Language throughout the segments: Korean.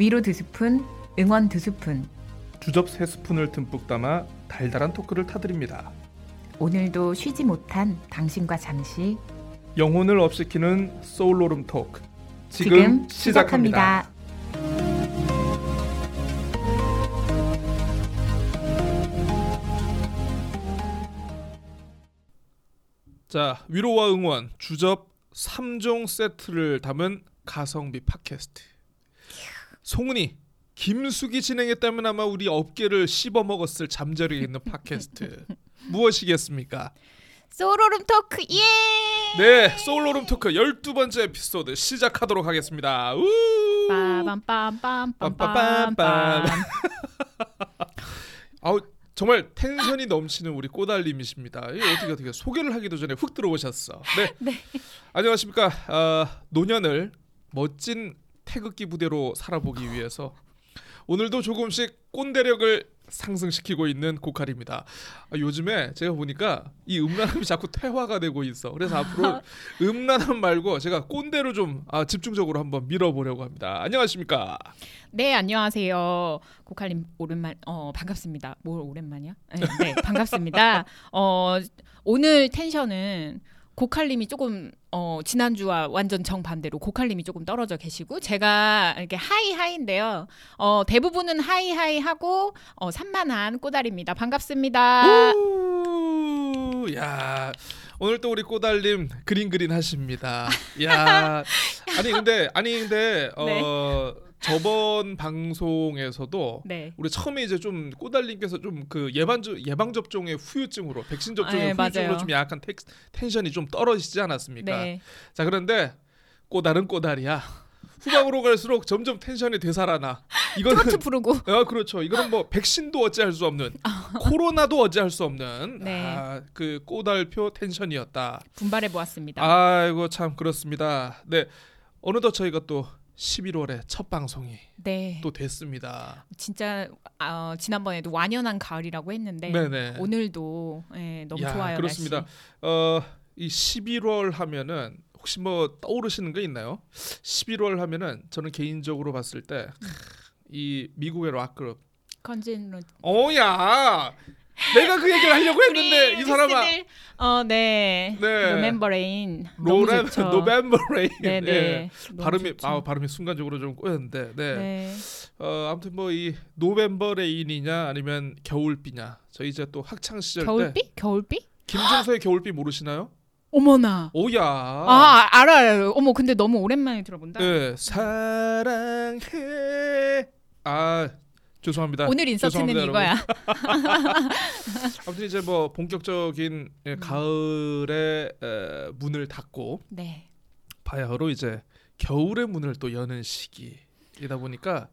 위로 두 스푼, 응원 두 스푼. 주접 세 스푼을 듬뿍 담아 달달한 토크를 타드립니다. 오늘도 쉬지 못한 당신과 잠시 영혼을 업시키는 소울로름 토크 지금, 지금 시작합니다. 시작합니다. 자 위로와 응원 주접 3종 세트를 담은 가성비 팟캐스트 송은이 김숙이 진행했다면 아마 우리 업계를 씹어먹었을 잠자리에 있는 팟캐스트 무엇이겠습니까? 소로름 토크 예! 네 소울로름 토크 12번째 에피소드 시작하도록 하겠습니다 우! 빠밤빰빰빰빰빰 아우 정말 텐션이 넘치는 우리 꼬달님이십니다. 이 어떻게 어떻게 소개를 하기도 전에 훅 들어오셨어. 네. 안녕하십니까. 아, 노년을 멋진 태극기 부대로 살아보기 위해서 오늘도 조금씩 꼰대력을 상승시키고 있는 고칼입니다. 아, 요즘에 제가 보니까 이 음란함이 자꾸 퇴화가 되고 있어. 그래서 앞으로 음란함 말고 제가 꼰대로 좀 아, 집중적으로 한번 밀어보려고 합니다. 안녕하십니까. 네 안녕하세요 고칼님 오랜만 어 반갑습니다 뭘 오랜만이야 네, 네 반갑습니다 어 오늘 텐션은 고칼님이 조금 어 지난주와 완전 정반대로 고칼님이 조금 떨어져 계시고 제가 이렇게 high high인데요. 어 대부분은 high high 하고 어 산만한 꼬다리입니다. 반갑습니다. 우, 야 오늘 또 우리 꼬달님 그린 그린 하십니다. 야. 아니 근데 아니 근데 어 저번 방송에서도 네 우리 처음에 이제 좀 꼬달님께서 좀 그 예방 예방 접종의 후유증으로 백신 접종의 네, 후유증으로 맞아요. 좀 약간 텐- 텐션이 좀 떨어지지 않았습니까? 네. 자 그런데 꼬달은 꼬달이야. 후방으로 갈수록 점점 텐션이 되살아나. 이거는 트로트 부르고 아 그렇죠. 이거는 뭐 백신도 어찌할 수 없는 코로나도 어찌할 수 없는 네. 아, 그 꼬달표 텐션이었다. 분발해 보았습니다 아이고 참 그렇습니다. 네 어느덧 저희가 또 11월에 첫 방송이 네 또 됐습니다. 진짜 어, 지난번에도 완연한 가을이라고 했는데 네네. 오늘도 예, 너무 야, 좋아요. 그렇습니다. 날씨. 어이 11월 하면은 혹시 뭐 떠오르시는 거 있나요? 11월 하면은 저는 개인적으로 봤을 때 이 미국의 락 그룹 Guns N' Ro 어야 내가 그 얘기를 하려고 했는데 이 사람아 어, 네. 네. November Rain 너무 로렌 좋죠. November Rain 네, 네. 너무 발음이 좋죠. 아 발음이 순간적으로 좀 꼬였는데 네. 네. 어 아무튼 뭐 이 November Rain이냐 아니면 겨울비냐 저 이제 또 학창 시절 때 겨울비? 겨울비? 김종서의 겨울비 모르시나요? 어머나. 오야 아, 알아, 알아요. 어머, 근데 너무 오랜만에 들어본다. 네 사랑해 아 죄송합니다 오늘 인서트는 이거야. 아무튼 이제 뭐 본격적인 예, 음. 가을의 에, 문을 닫고 네. 바야흐로 이제 겨울의 문을 또 여는 시기이다 보니까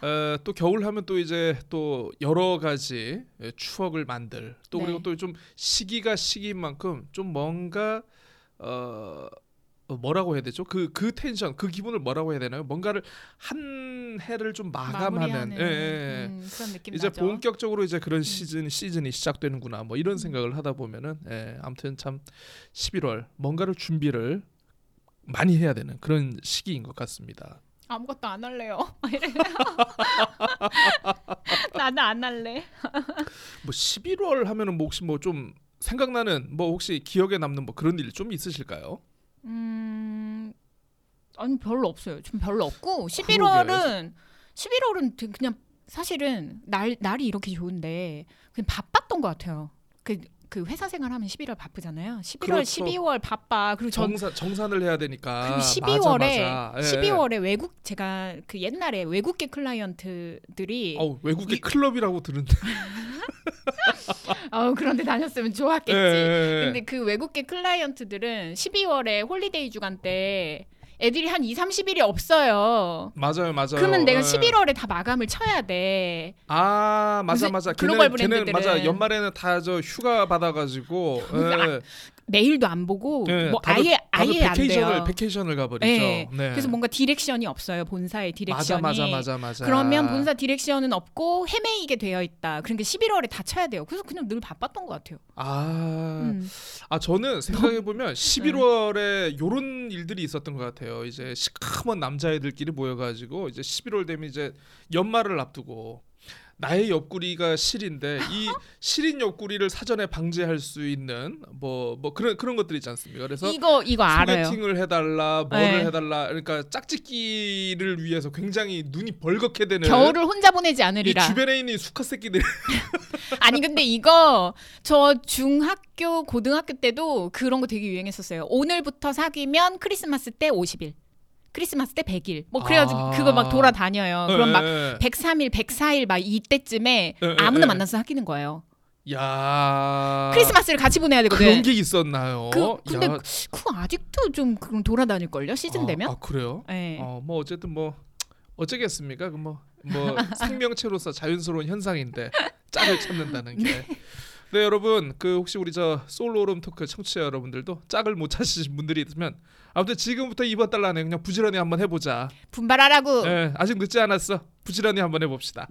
아. 어, 또 겨울 하면 또 이제 또 여러 가지 예, 추억을 만들 또 네. 그리고 또좀 시기가 시기인 만큼 좀 뭔가 어 어, 뭐라고 해야 되죠? 그그 텐션, 그 기분을 뭐라고 해야 되나요? 뭔가를 한 해를 좀 마감하는 마무리하는 예, 예. 음, 그런 느낌 이제 나죠. 음. 본격적으로 이제 그런 시즌 시즌이 시작되는구나. 뭐 이런 생각을 하다 보면은 예, 아무튼 참 11월 뭔가를 준비를 많이 해야 되는 그런 시기인 것 같습니다. 아무것도 안 할래요. 나는 안 할래. 뭐 11월 하면은 뭐 혹시 뭐 좀 생각나는 뭐 혹시 기억에 남는 뭐 그런 일 좀 있으실까요? 음. 아니 별로 없어요. 좀 별로 없고 11월은 11월은 되게 그냥 사실은 날 날이 이렇게 좋은데 그냥 바빴던 것 같아요. 그 그 회사 생활하면 11월 바쁘잖아요. 11월, 그렇죠. 12월 바빠. 그리고 전 정산 정산을 해야 되니까 그리고 맞아, 12월에 맞아. 예, 12월에 외국 제가 그 옛날에 외국계 클라이언트들이 예. 어우, 외국의 이- 클럽이라고 들은데. 어 그런데 다녔으면 좋았겠지. 예, 예, 예. 근데 그 외국계 클라이언트들은 12월에 holiday 주간 때 애들이 한 2, 30일이 없어요. 맞아요, 맞아요. 그러면 내가 예. 11월에 다 마감을 쳐야 돼. 아 맞아 맞아. 글로벌 걔네, 브랜드들은- 맞아. 연말에는 다 저 휴가 받아가지고. 예. 메일도 안 보고 네, 뭐 다들- 아예 다들 아예 안 vacation을 돼요. vacation을 가버리죠. 네. 네. 그래서 뭔가 direction이 없어요. 본사의 direction이. 맞아 맞아 맞아 맞아. 그러면 본사 direction은 없고 헤매이게 되어 있다. 그러니까 11월에 다 쳐야 돼요. 그래서 그냥 늘 바빴던 것 같아요. 아, 음. 아 저는 생각해 보면 11월에 요런 일들이 있었던 것 같아요. 이제 시커먼 남자애들끼리 모여가지고 이제 11월 되면 이제 연말을 앞두고 나의 옆구리가 시린데 이 시린 옆구리를 사전에 방지할 수 있는 뭐뭐 그런 그런 것들 있지 않습니까? 그래서 이거 이거 알아요. 소개팅을 해달라, 뭐를 네. 해달라, 그러니까 짝짓기를 위해서 굉장히 눈이 벌겋게 되는 겨울을 혼자 보내지 이 않으리라. 주변에 있는 이 수컷 새끼들 아니 근데 이거 저 중학교 고등학교 때도 그런 거 되게 유행했었어요. 오늘부터 사귀면 크리스마스 때 50일. 크리스마스 때 100일. 뭐 그래가지고 아. 그거 막 돌아다녀요. 그럼 막 예, 103일, 104일 막 이때쯤에 예, 예, 아무나 예. 만나서 사귀는 거예요. 야 크리스마스를 같이 보내야 되거든. 그런 게 있었나요? 그- 근데 야, 그거 아직도 좀 그럼 돌아다닐 걸요 시즌 아, 되면. 아 그래요? 네. 어, 뭐 어쨌든 뭐 어쩌겠습니까? 그뭐뭐 생명체로서 자연스러운 현상인데 짝을 찾는다는 게. 네 여러분 그 혹시 우리 저 솔로룸 토크 청취자 여러분들도 짝을 못 찾으신 분들이 있으면 아무튼 지금부터 이번 달 안에 그냥 부지런히 한번 해보자. 분발하라고. 네, 아직 늦지 않았어. 부지런히 한번 해봅시다.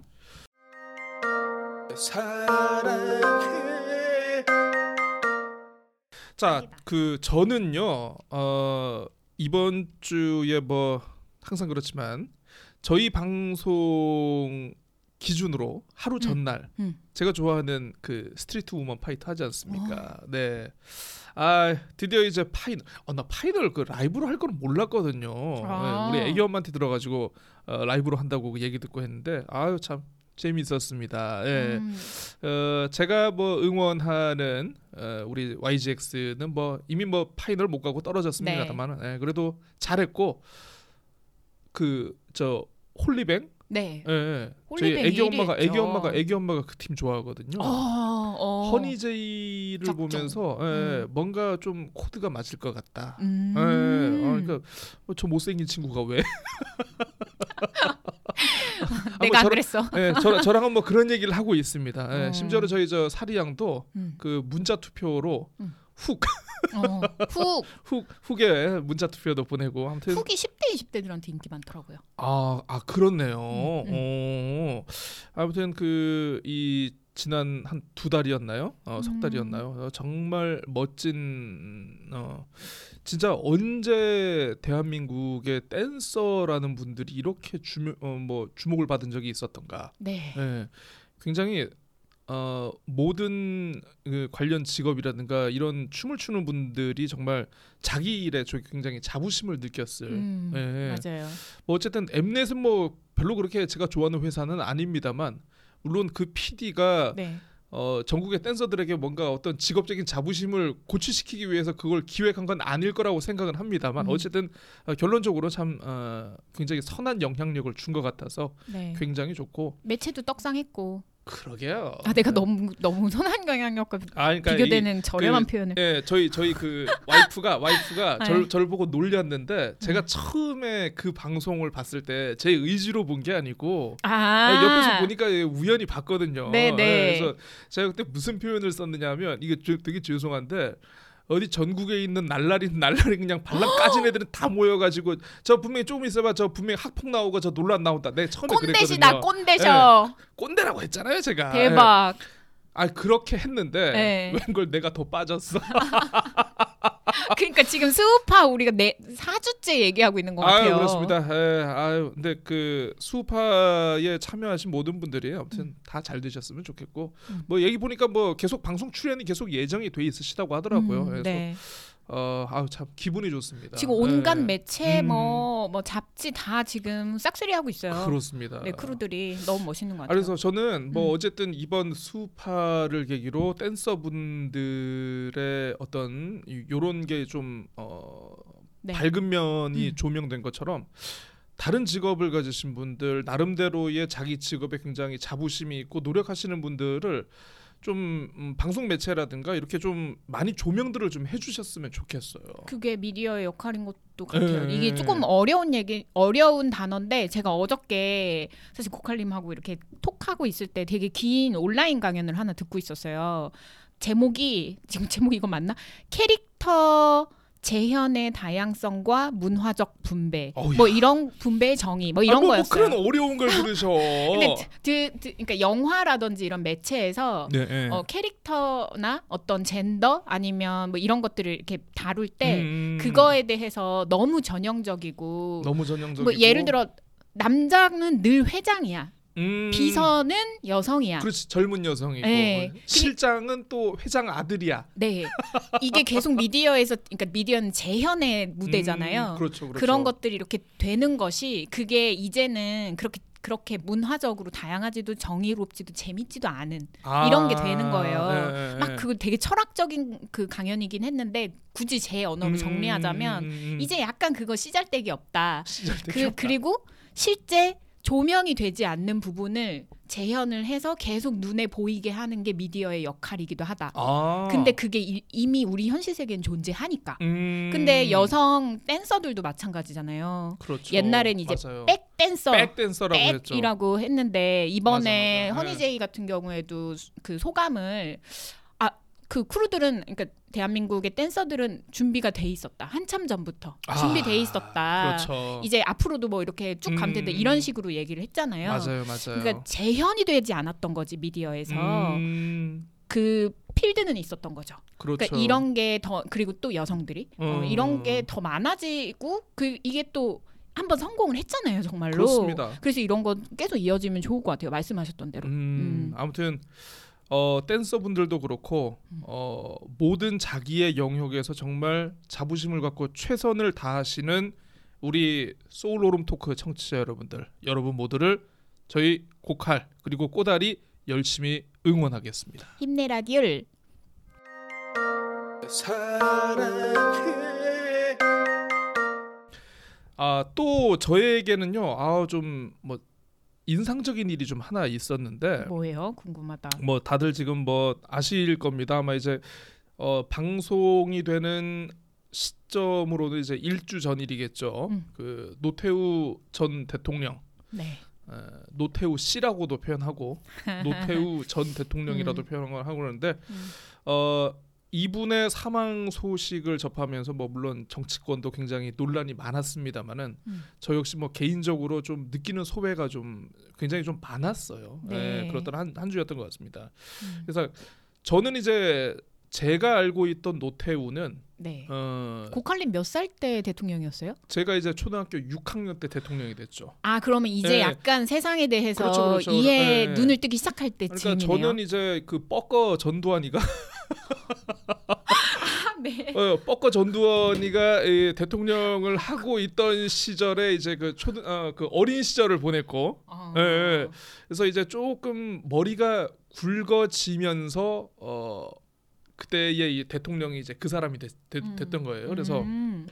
자, 그 저는요. 어, 이번 주에 뭐 항상 그렇지만 저희 방송 기준으로 하루 전날 음. 제가 좋아하는 그 스트리트 우먼 파이터 하지 않습니까? 네. 아 드디어 이제 final. 어, 나 final 그 라이브로 할 거는 몰랐거든요. 아. 네, 우리 애기 엄마한테 들어가지고 어, 라이브로 한다고 그 얘기 듣고 했는데 아유 참 재미있었습니다. 예. 음. 어, 제가 뭐 응원하는 어, 우리 YGX는 뭐 이미 뭐 final 못 가고 떨어졌습니다만 예, 그래도 잘했고 그 저 홀리뱅 네. 예, 예. 저희 애기 엄마가 애기. 엄마가 애기 엄마가 그 팀 좋아하거든요. 어, 어. 허니제이를 작정. 보면서 예, 음. 뭔가 좀 코드가 맞을 것 같다. 음. 예, 어, 그러니까 어, 저 못생긴 친구가 왜? 아, 내가 안 저랑- 그랬어. 예, 저, 저랑은 뭐 그런 얘기를 하고 있습니다. 예, 어. 심지어는 저희 저 사리 양도 음. 그 문자 투표로 음. 훅, 어. 훅 훅, 훅에 문자 투표도 보내고 아무튼 훅이 10 대 20대들한테 인기 많더라고요. 아, 아 그렇네요. 음, 어, 아무튼 그 이 지난 한 두 달이었나요? 어, 석 음. 달이었나요? 어, 정말 멋진 어 진짜 언제 대한민국의 댄서라는 분들이 이렇게 주어뭐 주목을 받은 적이 있었던가? 네. 예, 굉장히 어, 모든 그 관련 직업이라든가 이런 춤을 추는 분들이 정말 자기 일에 저 굉장히 자부심을 느꼈을. 음, 예. 맞아요. 뭐 어쨌든 엠넷은 뭐 별로 그렇게 제가 좋아하는 회사는 아닙니다만 물론 그 PD가 네. 어, 전국의 댄서들에게 뭔가 어떤 직업적인 자부심을 고취시키기 위해서 그걸 기획한 건 아닐 거라고 생각은 합니다만 음. 어쨌든 어, 결론적으로 참 어, 굉장히 선한 영향력을 준 것 같아서 네. 굉장히 좋고 매체도 떡상했고. 그러게요. 아 내가 너무 너무 선한 영향력과 아, 그러니까 이- 비교되는 저렴한 표현을. 예, 저희 저희 그 와이프가 와이프가 네. 절, 저를 보고 놀렸는데 제가 음. 처음에 그 방송을 봤을 때 제 의지로 본 게 아니고 아. 옆에서 보니까 우연히 봤거든요. 네, 네. 그래서 제가 그때 무슨 표현을 썼느냐면 이게 저- 되게 죄송한데 어디 전국에 있는 날라리 날라리 그냥 발랑 까진 애들은 다 모여가지고 저 분명히 조금 있어봐 저 분명히 학폭 나오고 저 논란 나온다. 내 처음에 꼰대시다 그랬거든요. 꼰대셔. 꼰대라고 했잖아요 제가. 대박. 아 그렇게 했는데 네. 웬걸 내가 더 빠졌어. 그러니까 지금 수우파 우리가 네 4주째 얘기하고 있는 것 같아요. 아유 그렇습니다. 예, 아유 근데 그 수파에 참여하신 모든 분들이 아무튼 다잘 되셨으면 좋겠고 음. 뭐 얘기 보니까 뭐 계속 방송 출연이 계속 예정이 돼 있으시다고 하더라고요. 음, 그래서 네. 어 아유 참 기분이 좋습니다. 지금 온갖 예. 매체 음. 뭐뭐 잡지 다 지금 싹쓸이 하고 있어요. 그렇습니다. 네 크루들이 너무 멋있는 것 아, 같아요. 그래서 저는 뭐 음. 어쨌든 이번 수파를 계기로 댄서분들의 어떤 이- 요런 게 좀 어, 네. 밝은 면이 음. 조명된 것처럼 다른 직업을 가지신 분들 나름대로의 자기 직업에 굉장히 자부심이 있고 노력하시는 분들을 좀 음, 방송 매체라든가 이렇게 좀 많이 조명들을 좀 해주셨으면 좋겠어요. 그게 미디어의 역할인 것도 같아요. 예. 이게 조금 어려운 얘기, 어려운 단어인데 제가 어저께 사실 고칼님하고 이렇게 톡하고 있을 때 되게 긴 온라인 강연을 하나 듣고 있었어요. 제목이 지금 제목 이거 맞나? 캐릭 캐릭터 재현의 다양성과 문화적 분배, 어우야. 뭐 이런 분배의 정의, 뭐 이런 아, 뭐, 뭐 거였어요. 그런 어려운 걸 부르셔. 근데 드, 드, 그러니까 영화라든지 이런 매체에서 네, 네. 어, 캐릭터나 어떤 젠더 아니면 뭐 이런 것들을 이렇게 다룰 때 음, 그거에 대해서 너무 전형적이고 너무 전형적이고 뭐 예를 들어 남자는 늘 회장이야. 음, 비서는 여성이야. 그렇지 젊은 여성이고 네. 실장은 또 회장 아들이야. 네. 이게 계속 미디어에서 그러니까 미디어는 재현의 무대잖아요. 음, 그렇죠, 그렇죠. 그런 것들이 이렇게 되는 것이 그게 이제는 그렇게 그렇게 문화적으로 다양하지도 정의롭지도 재밌지도 않은 아, 이런 게 되는 거예요. 네, 네, 네. 막 그거 되게 철학적인 그 강연이긴 했는데 굳이 제 언어로 음, 정리하자면 음, 음, 음. 이제 약간 그거 씨잘데기 없다. 시절대 그 기억나. 그리고 실제 조명이 되지 않는 부분을 재현을 해서 계속 눈에 보이게 하는 게 미디어의 역할이기도 하다. 아. 근데 그게 이, 이미 우리 현실 세계엔 존재하니까. 음. 근데 여성 댄서들도 마찬가지잖아요. 그렇죠. 옛날엔 이제 맞아요. 백 댄서 백 댄서라고. 백이라고 했는데 이번에 맞아, 맞아. 허니제이 같은 경우에도 수- 그 소감을 아 그 크루들은 그러니까 대한민국의 댄서들은 준비가 돼 있었다 한참 전부터 아, 준비돼 있었다 그렇죠. 이제 앞으로도 뭐 이렇게 쭉 가면 된다 음. 이런 식으로 얘기를 했잖아요. 맞아요, 맞아요. 그러니까 재현이 되지 않았던 거지 미디어에서 음, 그 필드는 있었던 거죠. 그렇죠. 그러니까 이런 게 더 그리고 또 여성들이 어, 음. 이런 게 더 많아지고 그 이게 또 한번 성공을 했잖아요, 정말로. 그렇습니다. 그래서 이런 건 계속 이어지면 좋을 것 같아요. 말씀하셨던 대로. 음, 음. 아무튼 어 댄서 분들도 그렇고 음. 어 모든 자기의 영역에서 정말 자부심을 갖고 최선을 다하시는 우리 소울 오름 토크 청취자 여러분들 여러분 모두를 저희 고칼 그리고 꼬다리 열심히 응원하겠습니다. 힘내라 듀얼. 사랑해. 아또 저에게는요. 아 좀뭐 인상적인 일이 좀 하나 있었는데 뭐예요? 궁금하다. 뭐 다들 지금 뭐 아실 겁니다. 아마 이제 어 방송이 되는 시점으로는 이제 일주 전 일이겠죠. 음. 그 노태우 전 대통령 네. 어, 노태우 씨라고도 표현하고 노태우 전 대통령이라도 음. 표현을 하고 그러는데 음. 어 이분의 사망 소식을 접하면서 뭐 물론 정치권도 굉장히 논란이 많았습니다만은 음. 저 역시 뭐 개인적으로 좀 느끼는 소외가 좀 굉장히 좀 많았어요. 네. 네, 그렇던 한, 한 주였던 것 같습니다. 음. 그래서 저는 이제 제가 알고 있던 노태우는 네. 어 고칼님 몇살 때 대통령이었어요? 제가 이제 초등학교 6학년 때 대통령이 됐죠. 아 그러면 이제 네. 약간 세상에 대해서 그렇죠, 그렇죠. 이해 네. 눈을 뜨기 시작할 그러니까 때쯤이네요. 저는 이제 그 뻐꺼 전두환이가 아, 네. 어, 뻐꺼 전두환이가 이 대통령을 하고 있던 시절에 이제 그 초등 어, 그 어린 시절을 보냈고 어. 예, 예. 그래서 이제 조금 머리가 굵어지면서 어 그때의 이 대통령이 이제 그 사람이 됐, 됐, 음. 됐던 거예요. 그래서 음.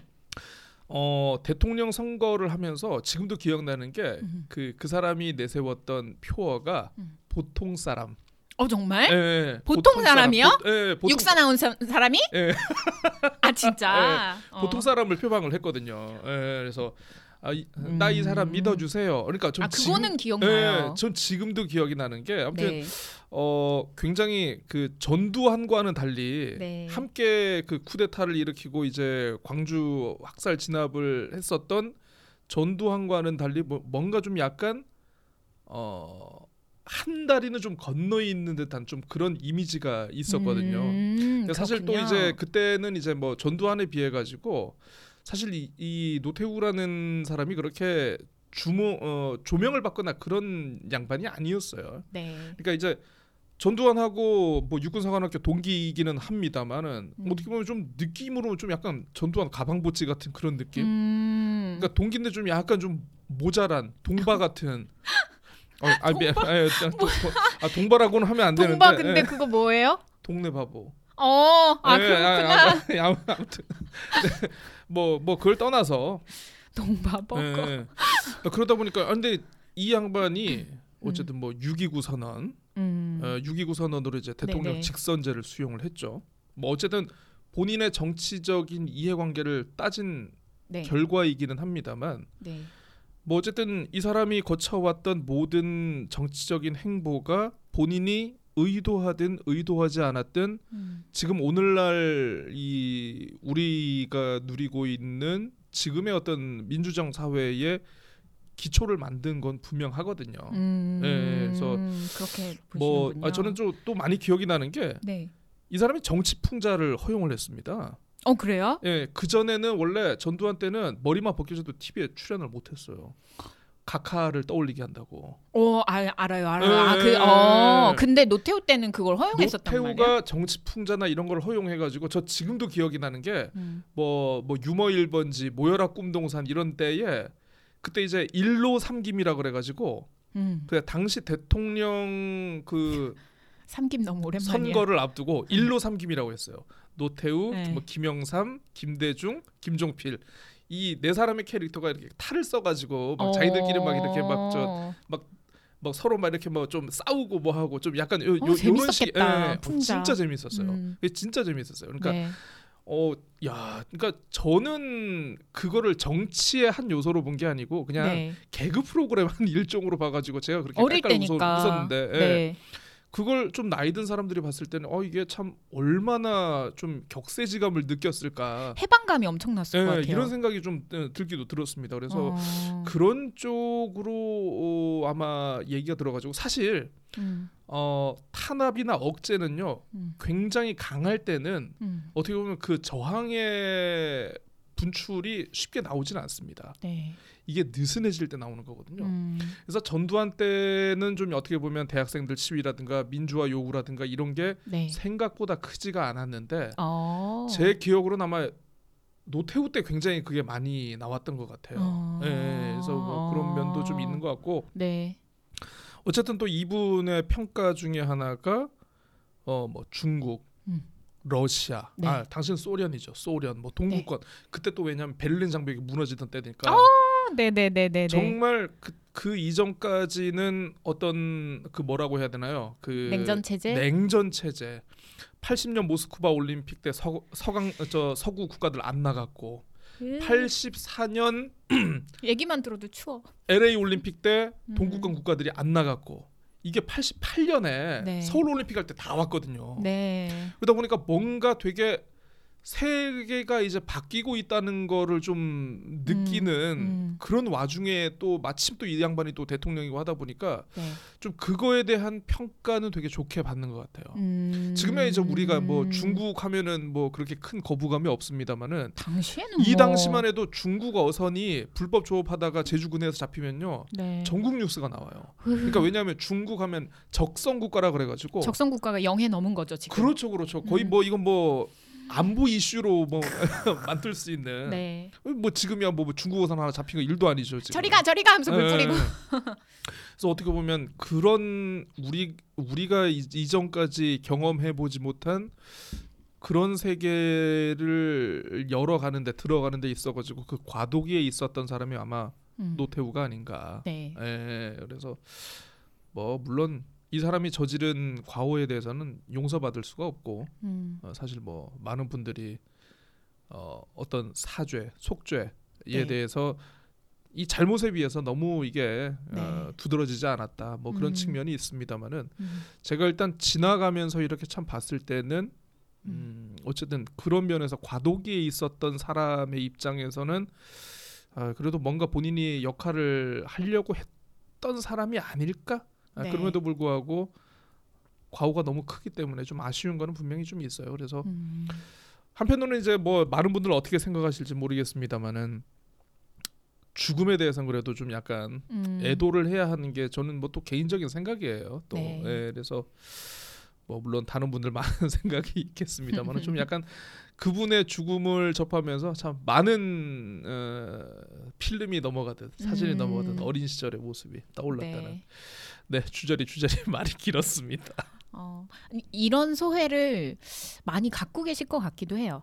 어 대통령 선거를 하면서 지금도 기억나는 게 음. 그그 사람이 내세웠던 표어가 음. 보통 사람. 어 정말? 예, 예. 보통 사람이요? 보, 예, 보통, 육사 나온 사, 사람이? 예. 아 진짜. 어. 보통 사람을 표방을 했거든요. 예, 그래서 아, 나이 사람 음. 믿어주세요. 그러니까 전아 그거는 지금, 기억나요. 예, 전 지금도 기억이 나는 게 아무튼 네. 어 굉장히 그 전두환과는 달리 네. 함께 그 쿠데타를 일으키고 이제 광주 학살 진압을 했었던 전두환과는 달리 뭐, 뭔가 좀 약간 어. 한 다리는 좀 건너 있는 듯한 좀 그런 이미지가 있었거든요. 음, 그러니까 사실 또. 이제 그때는 이제 뭐 전두환에 비해 가지고 사실 이, 이 노태우라는 사람이 그렇게 주모 어, 조명을 받거나 그런 양반이 아니었어요. 네. 그러니까 이제 전두환하고 뭐 육군사관학교 동기이기는 합니다만은 음. 어떻게 보면 좀 느낌으로 좀 약간 전두환 가방보치 같은 그런 느낌. 음. 그러니까 동기인데 좀 약간 좀 모자란 동바 같은. 어, 아, 미, 아, 아, 동, 아, 동바라고는 하면 안 되는데. 동바 근데 예, 그거 뭐예요? 동네 바보. 어, 아 예, 그렇구나. 아, 아, 아, 아무튼 뭐뭐 뭐 그걸 떠나서 동바 버거. 예, 예. 그러다 보니까 아, 근데 이 양반이 어쨌든 뭐 6.29 선언, 음. 어, 6.29 선언으로 이제 대통령 네네. 직선제를 수용을 했죠. 뭐 어쨌든 본인의 정치적인 이해관계를 따진 네. 결과이기는 합니다만 네. 뭐 어쨌든 이 사람이 거쳐왔던 모든 정치적인 행보가 본인이 의도하든 의도하지 않았든 음. 지금 오늘날 이 우리가 누리고 있는 지금의 어떤 민주정 사회의 기초를 만든 건 분명하거든요. 음. 예, 그래서 그렇게 뭐 보시는군요. 아, 저는 좀 또 많이 기억이 나는 게이 네. 사람이 정치 풍자를 허용을 했습니다. 어 그래요? 예, 그 전에는 원래 전두환 때는 머리만 벗겨져도 TV에 출연을 못했어요. 각하를 떠올리게 한다고. 어 알, 알아요 알아요. 예, 아, 그, 예, 어 예. 근데 노태우 때는 그걸 허용했었단 말이야. 노태우가 정치 풍자나 이런 걸 허용해가지고 저 지금도 기억이 나는 게 음. 뭐뭐 유머 1번지 모여라 꿈동산 이런 때에 그때 이제 일로 삼김이라 그래가지고 음. 그 당시 대통령 그 삼김 너무 오랜만이야. 선거를 앞두고 일로 삼김이라고 했어요. 노태우, 네. 뭐 김영삼, 김대중, 김종필 이 네 사람의 캐릭터가 이렇게 탈을 써가지고 막 자기들끼리 막 이렇게 막저 어. 막 서로 막 이렇게 뭐 좀 싸우고 뭐 하고 좀 약간 요, 요, 어, 요런 식 예, 어, 풍자. 진짜 재밌었어요. 음. 진짜 재밌었어요. 그러니까 네. 어, 야, 그러니까 저는 그거를 정치의 한 요소로 본 게 아니고 그냥 네. 개그 프로그램 한 일종으로 봐가지고 제가 그렇게 어릴 때니까. 웃었는데 예. 네. 그걸 좀 나이 든 사람들이 봤을 때는 어 이게 참 얼마나 좀 격세지감을 느꼈을까. 해방감이 엄청났을 예, 것 같아요. 이런 생각이 좀 예, 들기도 들었습니다. 그래서 어. 그런 쪽으로 어, 아마 얘기가 들어가지고 사실 음. 어, 탄압이나 억제는요 음. 굉장히 강할 때는 음. 어떻게 보면 그 저항의 분출이 쉽게 나오지는 않습니다. 네. 이게 느슨해질 때 나오는 거거든요. 음. 그래서 전두환 때는 좀 어떻게 보면 대학생들 시위라든가 민주화 요구라든가 이런 게 네. 생각보다 크지가 않았는데 어. 제 기억으로는 아마 노태우 때 굉장히 그게 많이 나왔던 것 같아요. 어. 예, 그래서 뭐 그런 면도 좀 있는 것 같고 네. 어쨌든 또 이분의 평가 중에 하나가 어 뭐 중국, 음. 러시아, 네. 아 당신 소련이죠, 소련, 뭐 동구권 그때 또 왜냐하면 베를린 장벽이 무너지던 때니까 어, 네네네네네. 정말 그, 그 이전까지는 어떤 그 뭐라고 해야 되나요? 그 냉전 체제. 냉전 체제. 80년 모스크바 올림픽 때 서, 서강 저 서구 국가들 안 나갔고 음. 84년 얘기만 들어도 추워. LA 올림픽 때 음. 동구권 국가들이 안 나갔고 이게 88년에 네. 서울 올림픽 할 때 다 왔거든요. 네. 그러다 보니까 뭔가 되게 세계가 이제 바뀌고 있다는 거를 좀 느끼는 음. 그런 와중에 또 마침 또 이 양반이 또 대통령이고 하다 보니까 네. 좀 그거에 대한 평가는 되게 좋게 받는 것 같아요. 음. 지금에 이제 우리가 뭐 중국 하면은 뭐 그렇게 큰 거부감이 없습니다만은 당시에는 이 뭐... 당시만 해도 중국 어선이 불법 조업하다가 제주군에서 잡히면요 네. 전국 뉴스가 나와요. 그러니까 왜냐하면 중국 하면 적성 국가라 그래가지고 적성 국가가 영해 넘은 거죠 지금. 그렇죠, 그렇죠. 거의 음. 뭐 이건 뭐 안보 이슈로 뭐 만들 수 있는. 네. 뭐 지금이야 뭐 중국 어선 하나 잡힌 거 일도 아니죠. 지금. 저리가 저리가 하면서 물 예. 뿌리고. 그래서 어떻게 보면 그런 우리 우리가 이- 이전까지 경험해 보지 못한 그런 세계를 열어가는데 들어가는데 있어가지고 그 과도기에 있었던 사람이 아마 음. 노태우가 아닌가. 네. 예, 그래서 뭐 물론 이 사람이 저지른 과오에 대해서는 용서받을 수가 없고 음. 어, 사실 뭐 많은 분들이 어, 어떤 사죄, 속죄에 네. 대해서 이 잘못에 비해서 너무 이게 어, 네. 두드러지지 않았다. 뭐 그런 음. 측면이 있습니다만은 음. 제가 일단 지나가면서 이렇게 참 봤을 때는 음, 어쨌든 그런 면에서 과도기에 있었던 사람의 입장에서는 아, 그래도 뭔가 본인이 역할을 하려고 했던 사람이 아닐까? 아, 네. 그럼에도 불구하고 과오가 너무 크기 때문에 좀 아쉬운 거는 분명히 좀 있어요. 그래서 음. 한편으로는 이제 뭐 많은 분들은 어떻게 생각하실지 모르겠습니다만은 죽음에 대해서는 그래도 좀 약간 음. 애도를 해야 하는 게 저는 뭐 또 개인적인 생각이에요. 또 네. 예, 그래서 뭐 물론 다른 분들 많은 생각이 있겠습니다만 좀 약간 그분의 죽음을 접하면서 참 많은 어, 필름이 넘어가듯 사진이 음. 넘어가듯 어린 시절의 모습이 떠올랐다는 네. 네, 주저리 주저리 말이 길었습니다. 어, 이런 소회를 많이 갖고 계실 것 같기도 해요.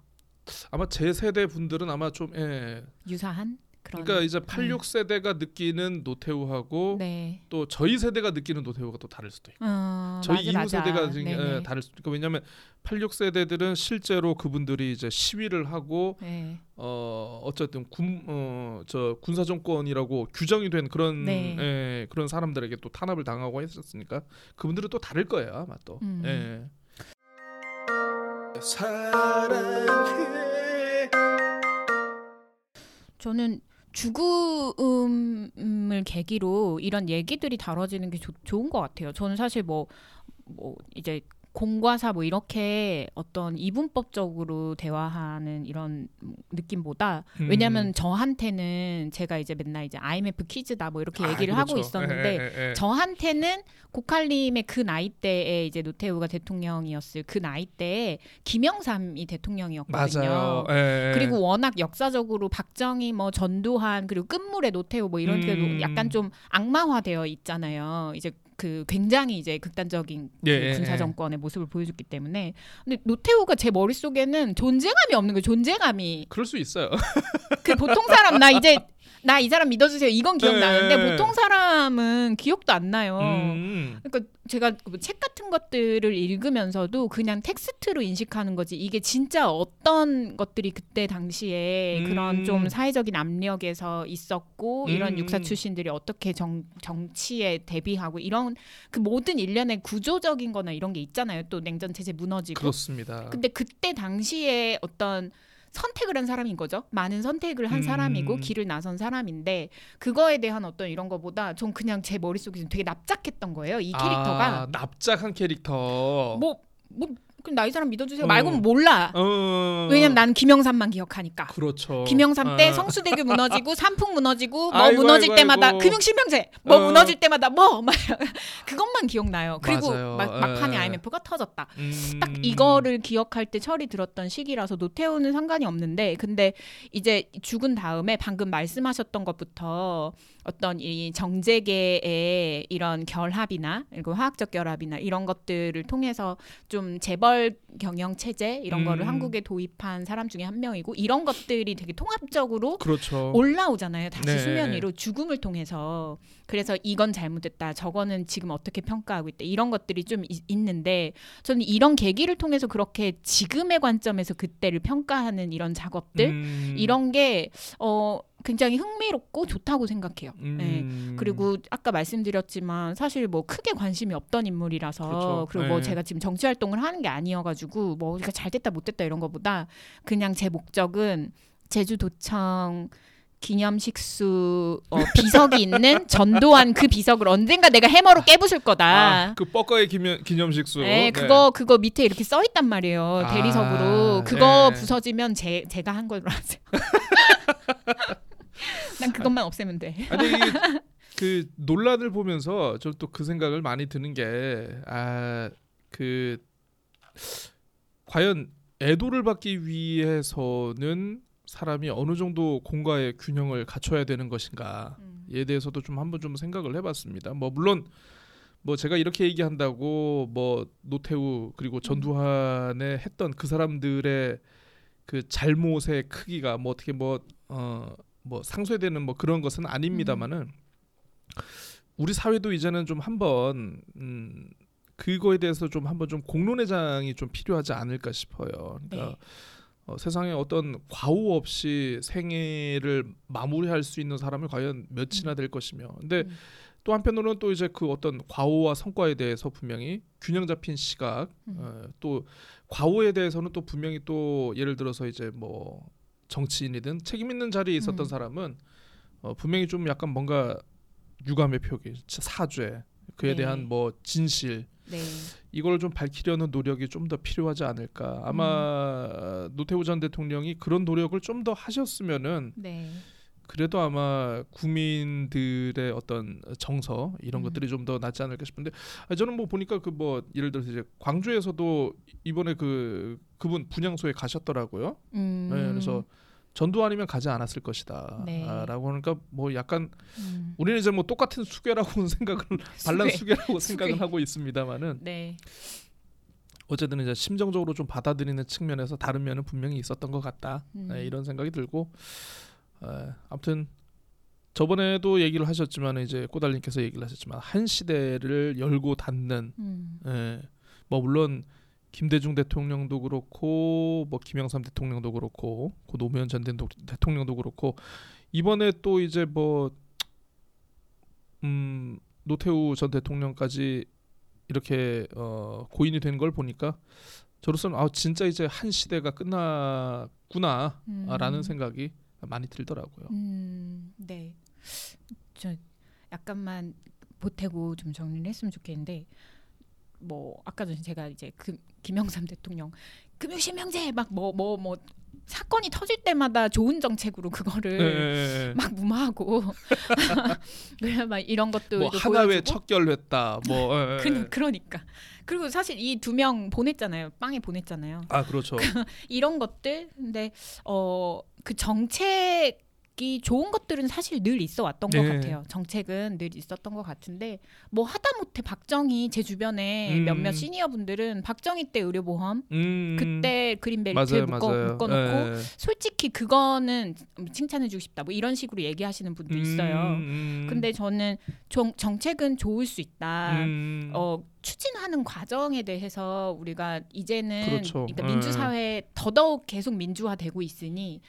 아마 제 세대 분들은 아마 좀 예. 유사한 그러니까 이제 86 세대가 느끼는 노태우하고 네. 또 저희 세대가 느끼는 노태우가 또 다를 수도 있고. 어, 저희 맞아, 이후 맞아. 세대가 지금 네네. 예, 다를 수 있고 왜냐하면 86 세대들은 실제로 그분들이 이제 시위를 하고 네. 어 어쨌든 군어저 군사 정권이라고 규정이 된 그런 네. 예, 그런 사람들에게 또 탄압을 당하고 했었으니까 그분들은 또 다를 거예요 아마 또. 음. 예. 저는 죽음을 계기로 이런 얘기들이 다뤄지는 게 좋- 좋은 것 같아요. 저는 사실 뭐, 뭐 이제 공과 사 뭐 이렇게 어떤 이분법적으로 대화하는 이런 느낌보다 음. 왜냐하면 저한테는 제가 이제 맨날 이제 IMF 퀴즈다 뭐 이렇게 아, 얘기를 하고 그렇죠. 있었는데 예, 예, 예. 저한테는 고칼림의 그 나이 때에 이제 노태우가 대통령이었을 그 나이 때에 김영삼이 대통령이었거든요. 맞아요. 예, 예. 그리고 워낙 역사적으로 박정희 뭐 전두환 그리고 끝물의 노태우 뭐 이런 게 음. 약간 좀 악마화되어 있잖아요. 이제 그 굉장히 이제 극단적인 그 예, 예, 군사 예. 정권의 모습을 보여줬기 때문에 근데 노태우가 제 머릿속에는 존재감이 없는 거예요. 존재감이 그럴 수 있어요. 그 보통 사람 나 이제 나 이 사람 믿어주세요 이건 기억나는데 예. 보통 사람은 기억도 안 나요. 음. 그러니까 제가 그책 같은 것들을 읽으면서도 그냥 텍스트로 인식하는 거지 이게 진짜 어떤 것들이 그때 당시에 음. 그런 좀 사회적인 압력에서 있었고 이런 음. 육사 출신들이 어떻게 정, 정치에 대비하고 이런 그 모든 일련의 구조적인 거나 이런 게 있잖아요 또 냉전 체제 무너지고 그렇습니다. 근데 그때 당시에 어떤 선택을 한 사람인 거죠. 많은 선택을 한 음. 사람이고 길을 나선 사람인데 그거에 대한 어떤 이런 거보다 전 그냥 제 머릿속에 되게 납작했던 거예요. 이 캐릭터가 아, 납작한 캐릭터. 뭐 뭐 그럼 나 이 사람 믿어주세요. 어. 말고는 몰라. 어. 왜냐면 나는 김영삼만 기억하니까. 그렇죠. 김영삼 때 아. 성수대교 무너지고 삼풍 무너지고 뭐 아이고, 무너질 아이고, 때마다 아이고. 금융실명제 뭐 어. 무너질 때마다 뭐 막 그것만 기억나요. 그리고. 막, 막판에 예. IMF가 터졌다. 음. 딱 이거를 기억할 때 철이 들었던 시기라서 노태우는 상관이 없는데 근데 이제 죽은 다음에 방금 말씀하셨던 것부터 어떤 이 정재계의 이런 결합이나 그리고 화학적 결합이나 이런 것들을 통해서 좀 재벌 경영 체제 이런 음. 거를 한국에 도입한 사람 중에 한 명이고 이런 것들이 되게 통합적으로 그렇죠. 올라오잖아요. 다시 네. 수면 위로 죽음을 통해서 그래서 이건 잘못됐다. 저거는 지금 어떻게 평가하고 있다. 이런 것들이 좀 이- 있는데 저는 이런 계기를 통해서 그렇게 지금의 관점에서 그때를 평가하는 이런 작업들 음. 이런 게 어, 굉장히 흥미롭고 좋다고 생각해요. 네. 음. 그리고 아까 말씀드렸지만 사실 뭐 크게 관심이 없던 인물이라서 그렇죠. 그리고 뭐 네. 제가 지금 정치 활동을 하는 게 아니어가지고 뭐 우리가 잘 됐다 못 됐다 이런 거보다 그냥 제 목적은 제주도청 기념식수 어, 비석이 있는 전도한 그 비석을 언젠가 내가 해머로 깨부술 거다. 아, 그 뻐꺼의 기념, 기념식수. 네, 그거 그거 밑에 이렇게 써 있단 말이에요. 아, 대리석으로 그거 네. 부서지면 제 제가 한 걸로 아세요. 난 그것만 없애면 돼. 아니 그 논란을 보면서 좀 또 그 생각을 많이 드는 게아그 과연 애도를 받기 위해서는 사람이 어느 정도 공과의 균형을 갖춰야 되는 것인가에 대해서도 좀 한번 좀 생각을 해봤습니다. 뭐 물론 뭐 제가 이렇게 얘기한다고 뭐 노태우 그리고 전두환에 했던 그 사람들의 그 잘못의 크기가 뭐 어떻게 뭐 어 뭐 상쇄되는 뭐 그런 것은 아닙니다만은 우리 사회도 이제는 좀 한번 음 그거에 대해서 좀 한번 좀 공론회장이 좀 필요하지 않을까 싶어요. 그러니까 네. 어, 세상에 어떤 과오 없이 생애를 마무리할 수 있는 사람이 과연 몇이나 될 것이며, 근데 음. 또 한편으로는 또 이제 그 어떤 과오와 성과에 대해서 분명히 균형 잡힌 시각, 음. 어, 또 과오에 대해서는 또 분명히 또 예를 들어서 이제 뭐 정치인이든 책임 있는 자리에 있었던 음. 사람은 어, 분명히 좀 약간 뭔가 유감의 표기, 사죄, 그에 네. 대한 뭐 진실 네. 이걸 좀 밝히려는 노력이 좀 더 필요하지 않을까. 아마 노태우 전 대통령이 그런 노력을 좀 더 하셨으면은 네. 그래도 아마 국민들의 어떤 정서 이런 음. 것들이 좀 더 낫지 않을까 싶은데 아, 저는 뭐 보니까 그 뭐 예를 들어서 이제 광주에서도 이번에 그 그분 분향소에 가셨더라고요. 음. 네, 그래서 전두환이면 가지 않았을 것이다. 네. 아, 라고 하니까 뭐 약간 음. 우리는 이제 뭐 똑같은 수괴라고 생각을 반란 수괴. 수괴라고 생각을 수괴. 하고 있습니다만은 네. 어쨌든 이제 심정적으로 좀 받아들이는 측면에서 다른 면은 분명히 있었던 것 같다 음. 네, 이런 생각이 들고 에, 아무튼 저번에도 얘기를 하셨지만 이제 꼬달님께서 얘기를 하셨지만 한 시대를 열고 닫는 음. 예. 뭐 물론 김대중 대통령도 그렇고 뭐 김영삼 대통령도 그렇고 고 노무현 전 대- 대통령도 그렇고 이번에 또 이제 뭐 음, 노태우 전 대통령까지 이렇게 어, 고인이 된 걸 보니까 저로서는 아 진짜 이제 한 시대가 끝났구나라는 음. 생각이 많이 들더라고요. 음, 네. 저 약간만 보태고 좀 정리를 했으면 좋겠는데 뭐 아까 전에 제가 이제 그 김영삼 대통령 금융실명제 막 뭐 뭐 뭐 사건이 터질 때마다 좋은 정책으로 그거를 예, 예, 예. 막 무마하고 그래 막 이런 것도 뭐 하나회 척결했다. 뭐 예, 예, 예. 그, 그러니까 그리고 사실 이 두 명 보냈잖아요. 빵에 보냈잖아요. 아 그렇죠. 이런 것들. 근데 어 그 정책 이 좋은 것들은 사실 늘 있어 왔던 것 네. 같아요. 정책은 늘 있었던 것 같은데 뭐 하다못해 박정희 제 주변에 음. 몇몇 시니어 분들은 박정희 때 의료보험 음, 그때 그린벨트에 맞아요, 묶어, 맞아요. 묶어놓고 예. 솔직히 그거는 칭찬해주고 싶다 뭐 이런 식으로 얘기하시는 분도 있어요. 음, 음. 근데 저는 정, 정책은 좋을 수 있다. 음, 어, 추진하는 과정에 대해서 우리가 이제는 그렇죠. 그러니까 음. 민주사회 더더욱 계속 민주화되고 있으니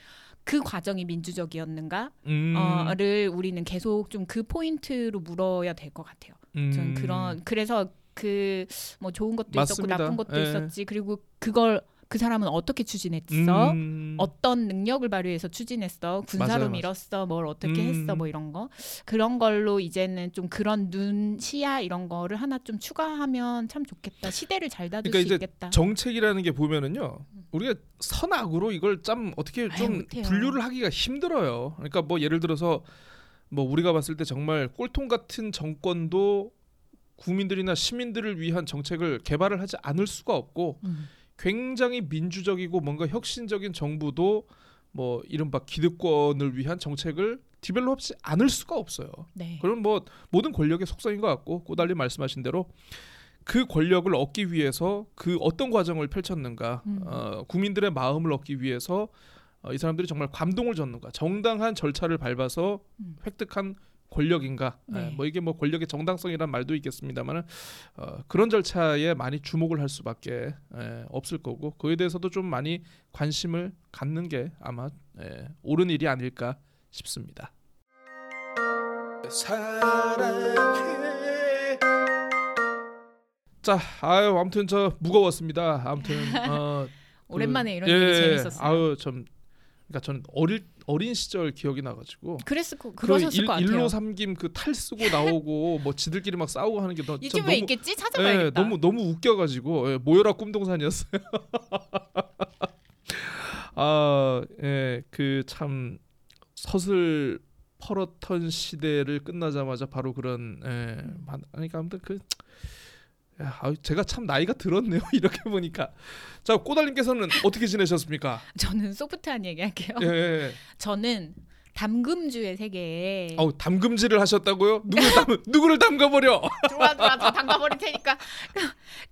그 과정이 민주적이었는가를 음, 우리는 계속 좀 그 포인트로 물어야 될 것 같아요. 저는 음. 그런 그래서 그 뭐 좋은 것도 있었고 맞습니다. 나쁜 것도 예. 있었지 그리고 그걸 그 사람은 어떻게 추진했어? 음. 어떤 능력을 발휘해서 추진했어 군사로 맞아요. 밀었어 뭘 어떻게 음. 했어 뭐 이런 거 그런 걸로 이제는 좀 그런 눈 시야 이런 거를 하나 좀 추가하면 참 좋겠다 시대를 잘 다룰 그러니까 수 있겠다 정책이라는 게 보면은요 우리가 선악으로 이걸 참 어떻게 아유, 좀 못해요. 분류를 하기가 힘들어요. 그러니까 뭐 예를 들어서 뭐 우리가 봤을 때 정말 꼴통 같은 정권도 국민들이나 시민들을 위한 정책을 개발을 하지 않을 수가 없고 음. 굉장히 민주적이고 뭔가 혁신적인 정부도 뭐 이른바 기득권을 위한 정책을 디벨롭하지 않을 수가 없어요. 네. 그럼 뭐 모든 권력의 속성인 것 같고 꼬달리 말씀하신 대로 그 권력을 얻기 위해서 그 어떤 과정을 펼쳤는가 음. 어, 국민들의 마음을 얻기 위해서 어, 이 사람들이 정말 감동을 줬는가 정당한 절차를 밟아서 음. 획득한 권력인가 네. 예, 뭐 이게 뭐 권력의 정당성이란 말도 있겠습니다만은 어, 그런 절차에 많이 주목을 할 수밖에 예, 없을 거고 그에 대해서도 좀 많이 관심을 갖는 게 아마 예, 옳은 일이 아닐까 싶습니다. 사랑해. 자, 아유 아무튼 저 무거웠습니다. 아무튼 어, 그- 오랜만에 이런 예, 재밌었어요 아유 좀 그러니까 저는 어릴 어린 시절 기억이 나가지고 그랬을 거그 그러셨을 일, 것 같아요. 일로 삼김 그 탈 쓰고 나오고 뭐 지들끼리 막 싸우고 하는 게 너, 전 유튜브에 너무 있겠지? 예, 찾아봐야겠다. 너무 너무 웃겨가지고 예, 모여라 꿈동산이었어요. 아, 예, 그참 서슬 퍼렇던 시대를 끝나자마자 바로 그런 예, 만- 그러니까 아무튼 그 야, 아유, 제가 참 나이가 들었네요. 이렇게 보니까 자 꼬달님께서는 어떻게 지내셨습니까? 저는 소프트한 얘기 할게요 예, 예. 저는 담금주의 세계에 어우 담금질을 하셨다고요? 누구를 담 누구를 담가 버려? 좋아 좋아 저 담가 버릴 테니까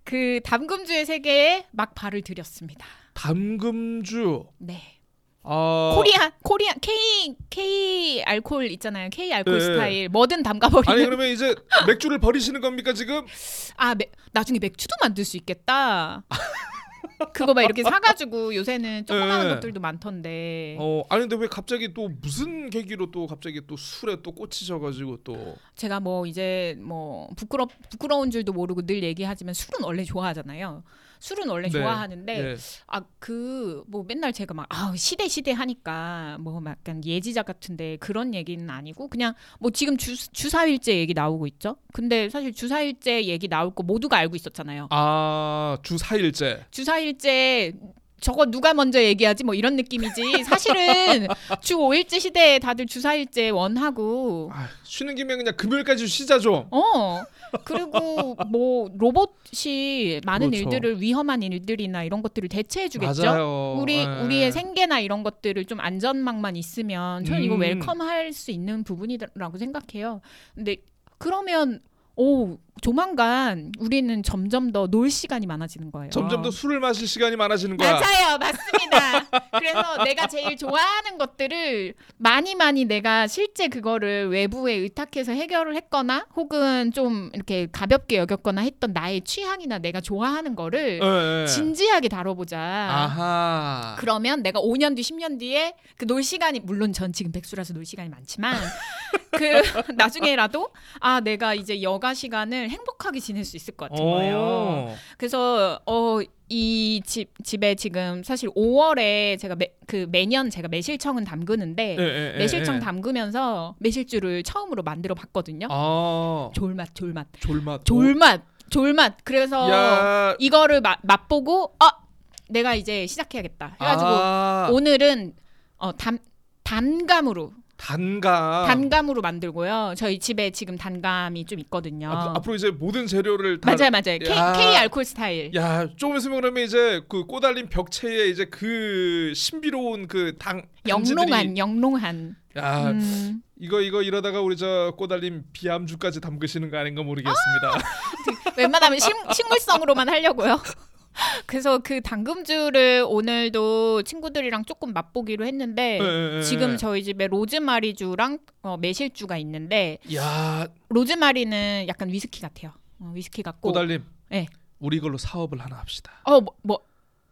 그 담금주의 세계에 막 발을 들였습니다 담금주. 네 아, 코리안 코리안 K K 알콜 있잖아요. K 알콜 네. 스타일 뭐든 담가버리는. 아니 그러면 이제 맥주를 버리시는 겁니까 지금? 아 맥- 나중에 맥주도 만들 수 있겠다. 그거 막 이렇게 사가지고 요새는 조그마한 네. 것들도 많던데. 어 아니 근데 왜 갑자기 또 무슨 계기로 또 갑자기 또 술에 또 꽂히셔가지고 또 제가 뭐 이제 뭐 부끄러 부끄러운 줄도 모르고 늘 얘기하지만 술은 원래 좋아하잖아요. 술은 원래 네. 좋아하는데 예. 아그 뭐 맨날 제가 막 아 시대 시대 하니까 뭐 약간 예지작 같은데 그런 얘기는 아니고 그냥 뭐 지금 주 주사일제 얘기 나오고 있죠. 근데 사실 주사일제 얘기 나올 거 모두가 알고 있었잖아요. 아주 4일째 주사일제 저거 누가 먼저 얘기하지 뭐 이런 느낌이지 사실은 주 5일제 시대에 다들 주사일제 원하고 아, 쉬는 김에 그냥 금요일까지 쉬자 좀. 어 그리고 뭐 로봇이 많은 그렇죠. 일들을 위험한 일들이나 이런 것들을 대체해 주겠죠. 맞아요. 우리 예. 우리의 생계나 이런 것들을 좀 안전망만 있으면 저는 이거 음. 웰컴할 수 있는 부분이라고 생각해요. 근데 그러면 오 조만간 우리는 점점 더 놀 시간이 많아지는 거예요. 점점 더 술을 마실 시간이 많아지는 거야. 맞아요, 맞습니다. 그래서 내가 제일 좋아하는 것들을 많이 많이 내가 실제 그거를 외부에 의탁해서 해결을 했거나 혹은 좀 이렇게 가볍게 여겼거나 했던 나의 취향이나 내가 좋아하는 거를 예, 예. 진지하게 다뤄보자. 아하. 그러면 내가 5년 뒤, 10년 뒤에 그 놀 시간이 물론 전 지금 백수라서 놀 시간이 많지만 그 나중에라도 아 내가 이제 여가 시간을 행복하게 지낼 수 있을 것 같은 거예요. 오. 그래서 어 이 집 집에 지금 사실 5월에 제가 매, 그 매년 제가 매실청은 담그는데 예, 예, 예, 매실청 예. 담그면서 매실주를 처음으로 만들어 봤거든요. 아. 졸맛 졸맛 졸맛. 졸맛 졸맛 그래서 야. 이거를 마, 맛보고 아 내가 이제 시작해야겠다 해가지고 아. 오늘은 어, 단 단감으로 단감. 단감으로 만들고요. 저희 집에 지금 단감이 좀 있거든요. 앞, 앞으로 이제 모든 재료를 다 맞아요, 맞아요. K, 야. K 알콜 스타일. 야, 조금 있으면 그러면 이제 그 꼬달린 벽체에 이제 그 신비로운 그당 영롱한, 영롱한. 야, 음, 이거 이거 이러다가 우리 저 꼬달린 비암주까지 담그시는 거 아닌가 모르겠습니다. 웬만하면 식, 식물성으로만 하려고요. 그래서 그 당금주를 오늘도 친구들이랑 조금 맛보기로 했는데 예. 지금 저희 집에 로즈마리주랑 어, 매실주가 있는데 야, 로즈마리는 약간 위스키 같아요. 어, 위스키 같고. 꼬달님. 네. 우리 이걸로 사업을 하나 합시다. 어, 뭐, 뭐.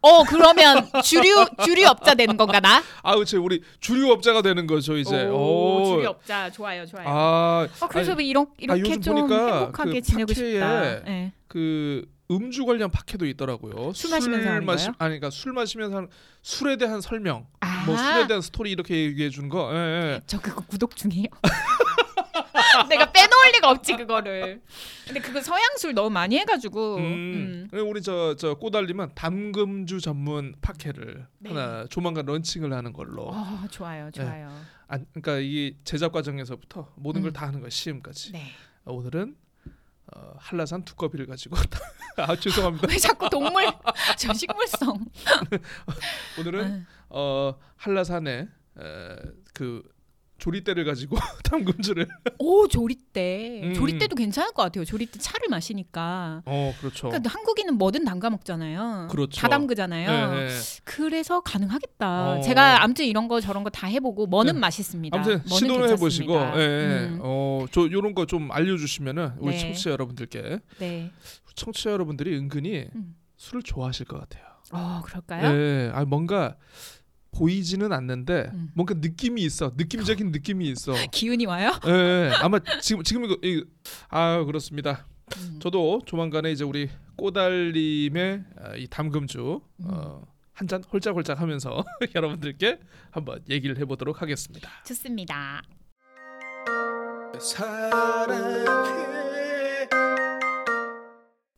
어, 그러면 주류 주류 업자 되는 건가 나? 아, 그렇죠. 우리 주류 업자가 되는 거죠, 이제. 오, 주류 업자 좋아요, 좋아요. 아, 아, 그래서 아니, 이런 이렇게 요즘 좀 행복하게 그 지내고 싶다. 네. 그 음주 관련 팟캐도 있더라고요. 술 마시면서 하는 마시, 거예요? 아니 그러니까 술 마시면서 하는 술에 대한 설명, 아, 뭐 술에 대한 스토리 이렇게 얘기해 주는 거. 예, 예. 저 그거 구독 중이에요. 내가 빼놓을 리가 없지 그거를. 근데 그거 서양 술 너무 많이 해가지고. 음. 음. 우리 저 저 꼬달님은 담금주 전문 팟캐를 네. 하나 조만간 런칭을 하는 걸로. 어, 좋아요, 좋아요. 아, 그러니까 이 제작 과정에서부터 모든 걸 음. 다 하는 거야 시음까지. 네. 어, 오늘은 어, 한라산 두꺼비를 가지고 아 죄송합니다. 왜 자꾸 동물 저 식물성. 오늘은 음. 어, 한라산에 에, 그 조리대를 가지고 담금주를. 오 조리대. 음. 조리대도 괜찮을 것 같아요. 조리대 차를 마시니까. 어 그렇죠. 그러니까 한국인은 뭐든 담가 먹잖아요. 그렇죠. 다 담그잖아요. 네, 네. 그래서 가능하겠다. 어. 제가 아무튼 이런 거 저런 거 다 해보고 뭐는 네. 맛있습니다. 아무튼 시도를 해보시고, 괜찮습니다. 예, 예. 음, 어, 저 요런 거 좀 알려주시면은 우리 네. 청취자 여러분들께 네. 청취자 여러분들이 은근히 음. 술을 좋아하실 것 같아요. 어 그럴까요? 예, 아 뭔가 보이지는 않는데 음. 뭔가 느낌이 있어, 느낌적인 느낌이 있어. 기운이 와요? 예, 예. 아마 지금 지금 이거 이, 아 그렇습니다. 음. 저도 조만간에 이제 우리 꼬달님의 아, 이 담금주 음. 어, 한 잔 홀짝홀짝 하면서 여러분들께 한번 얘기를 해보도록 하겠습니다. 좋습니다. 사랑해.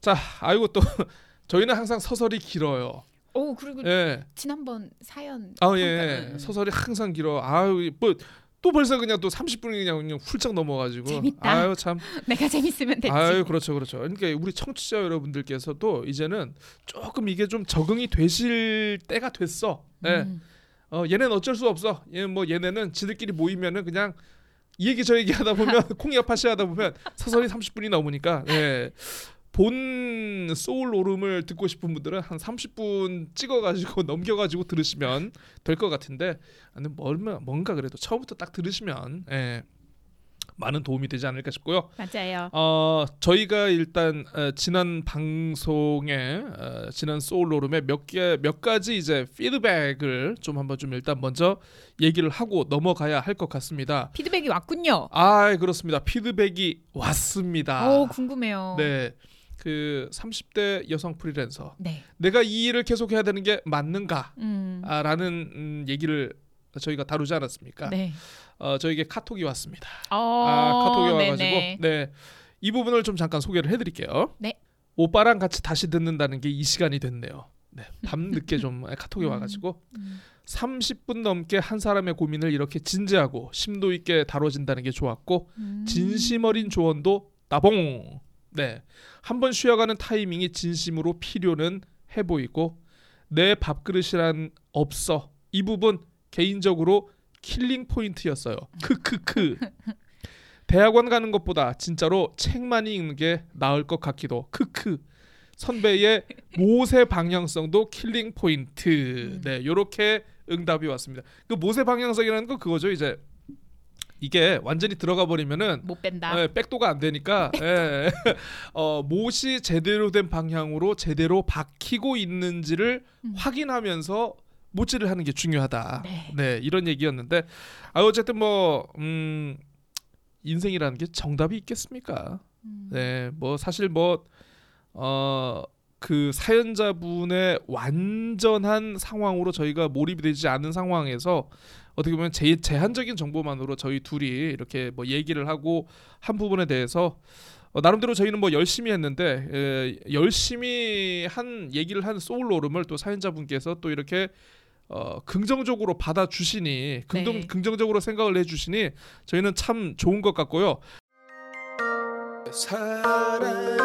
자, 아이고 또 저희는 항상 서설이 길어요. 오 그리고 예. 지난번 사연. 아 예. 평가는 서설이 항상 길어. 아유 뭐 또 벌써 그냥 또 30분이 그냥, 그냥 훌쩍 넘어가지고. 재밌다. 아유 참. 내가 재밌으면 됐지. 아유 그렇죠 그렇죠. 그러니까 우리 청취자 여러분들께서도 이제는 조금 이게 좀 적응이 되실 때가 됐어. 예. 음. 어 얘네는 어쩔 수 없어. 얘 뭐 얘네는 지들끼리 모이면은 그냥 이 얘기 저 얘기 하다 보면 콩이야 파시 하다 보면 서설이 30분이 넘으니까 예. 본 소울 오름을 듣고 싶은 분들은 한 30분 찍어가지고 넘겨가지고 들으시면 될 것 같은데 아니 뭔가 뭔가 그래도 처음부터 딱 들으시면 예, 많은 도움이 되지 않을까 싶고요. 맞아요. 어 저희가 일단 어, 지난 방송에 어, 지난 소울 오름에 몇 개 몇 가지 이제 피드백을 좀 한번 좀 일단 먼저 얘기를 하고 넘어가야 할 것 같습니다. 피드백이 왔군요. 아 그렇습니다. 피드백이 왔습니다. 오 궁금해요. 네. 그 30대 여성 프리랜서 네. 내가 이 일을 계속 해야 되는 게 맞는가라는 음. 음, 얘기를 저희가 다루지 않았습니까? 네. 어, 저에게 카톡이 왔습니다. 어, 아, 카톡이 와가지고. 네. 이 부분을 좀 잠깐 소개를 해드릴게요. 네. 오빠랑 같이 다시 듣는다는 게 이 시간이 됐네요. 네. 밤 늦게 좀 카톡이 음. 와가지고 음. 30분 넘게 한 사람의 고민을 이렇게 진지하고 심도 있게 다뤄진다는 게 좋았고 음. 진심 어린 조언도 따봉. 네. 한 번 쉬어가는 타이밍이 진심으로 필요는 해 보이고 내 밥그릇이란 없어. 이 부분 개인적으로 killing point였어요. 크크크. 대학원 가는 것보다 진짜로 책 많이 읽는 게 나을 것 같기도. 크크. 선배의 못의 방향성도 killing point. 음. 네, 요렇게 응답이 왔습니다. 그 못의 방향성이라는 거 그거죠. 이제 이게 완전히 들어가 버리면은 못 뺀다. 예, 백도가 안 되니까 예. 어, 못이 제대로 된 방향으로 제대로 박히고 있는지를 음. 확인하면서 못질을 하는 게 중요하다. 네. 네, 이런 얘기였는데 아 어쨌든 뭐 음, 인생이라는 게 정답이 있겠습니까? 음. 네, 뭐 사실 뭐 어. 그 사연자분의 완전한 상황으로 저희가 몰입이 되지 않은 상황에서 어떻게 보면 제, 제한적인 정보만으로 저희 둘이 이렇게 뭐 얘기를 하고 한 부분에 대해서 어, 나름대로 저희는 뭐 열심히 했는데 에, 열심히 한 얘기를 한 소울 오름을 또 사연자분께서 또 이렇게 어, 긍정적으로 받아주시니 긍정, 네. 긍정적으로 생각을 해주시니 저희는 참 좋은 것 같고요. 사랑해.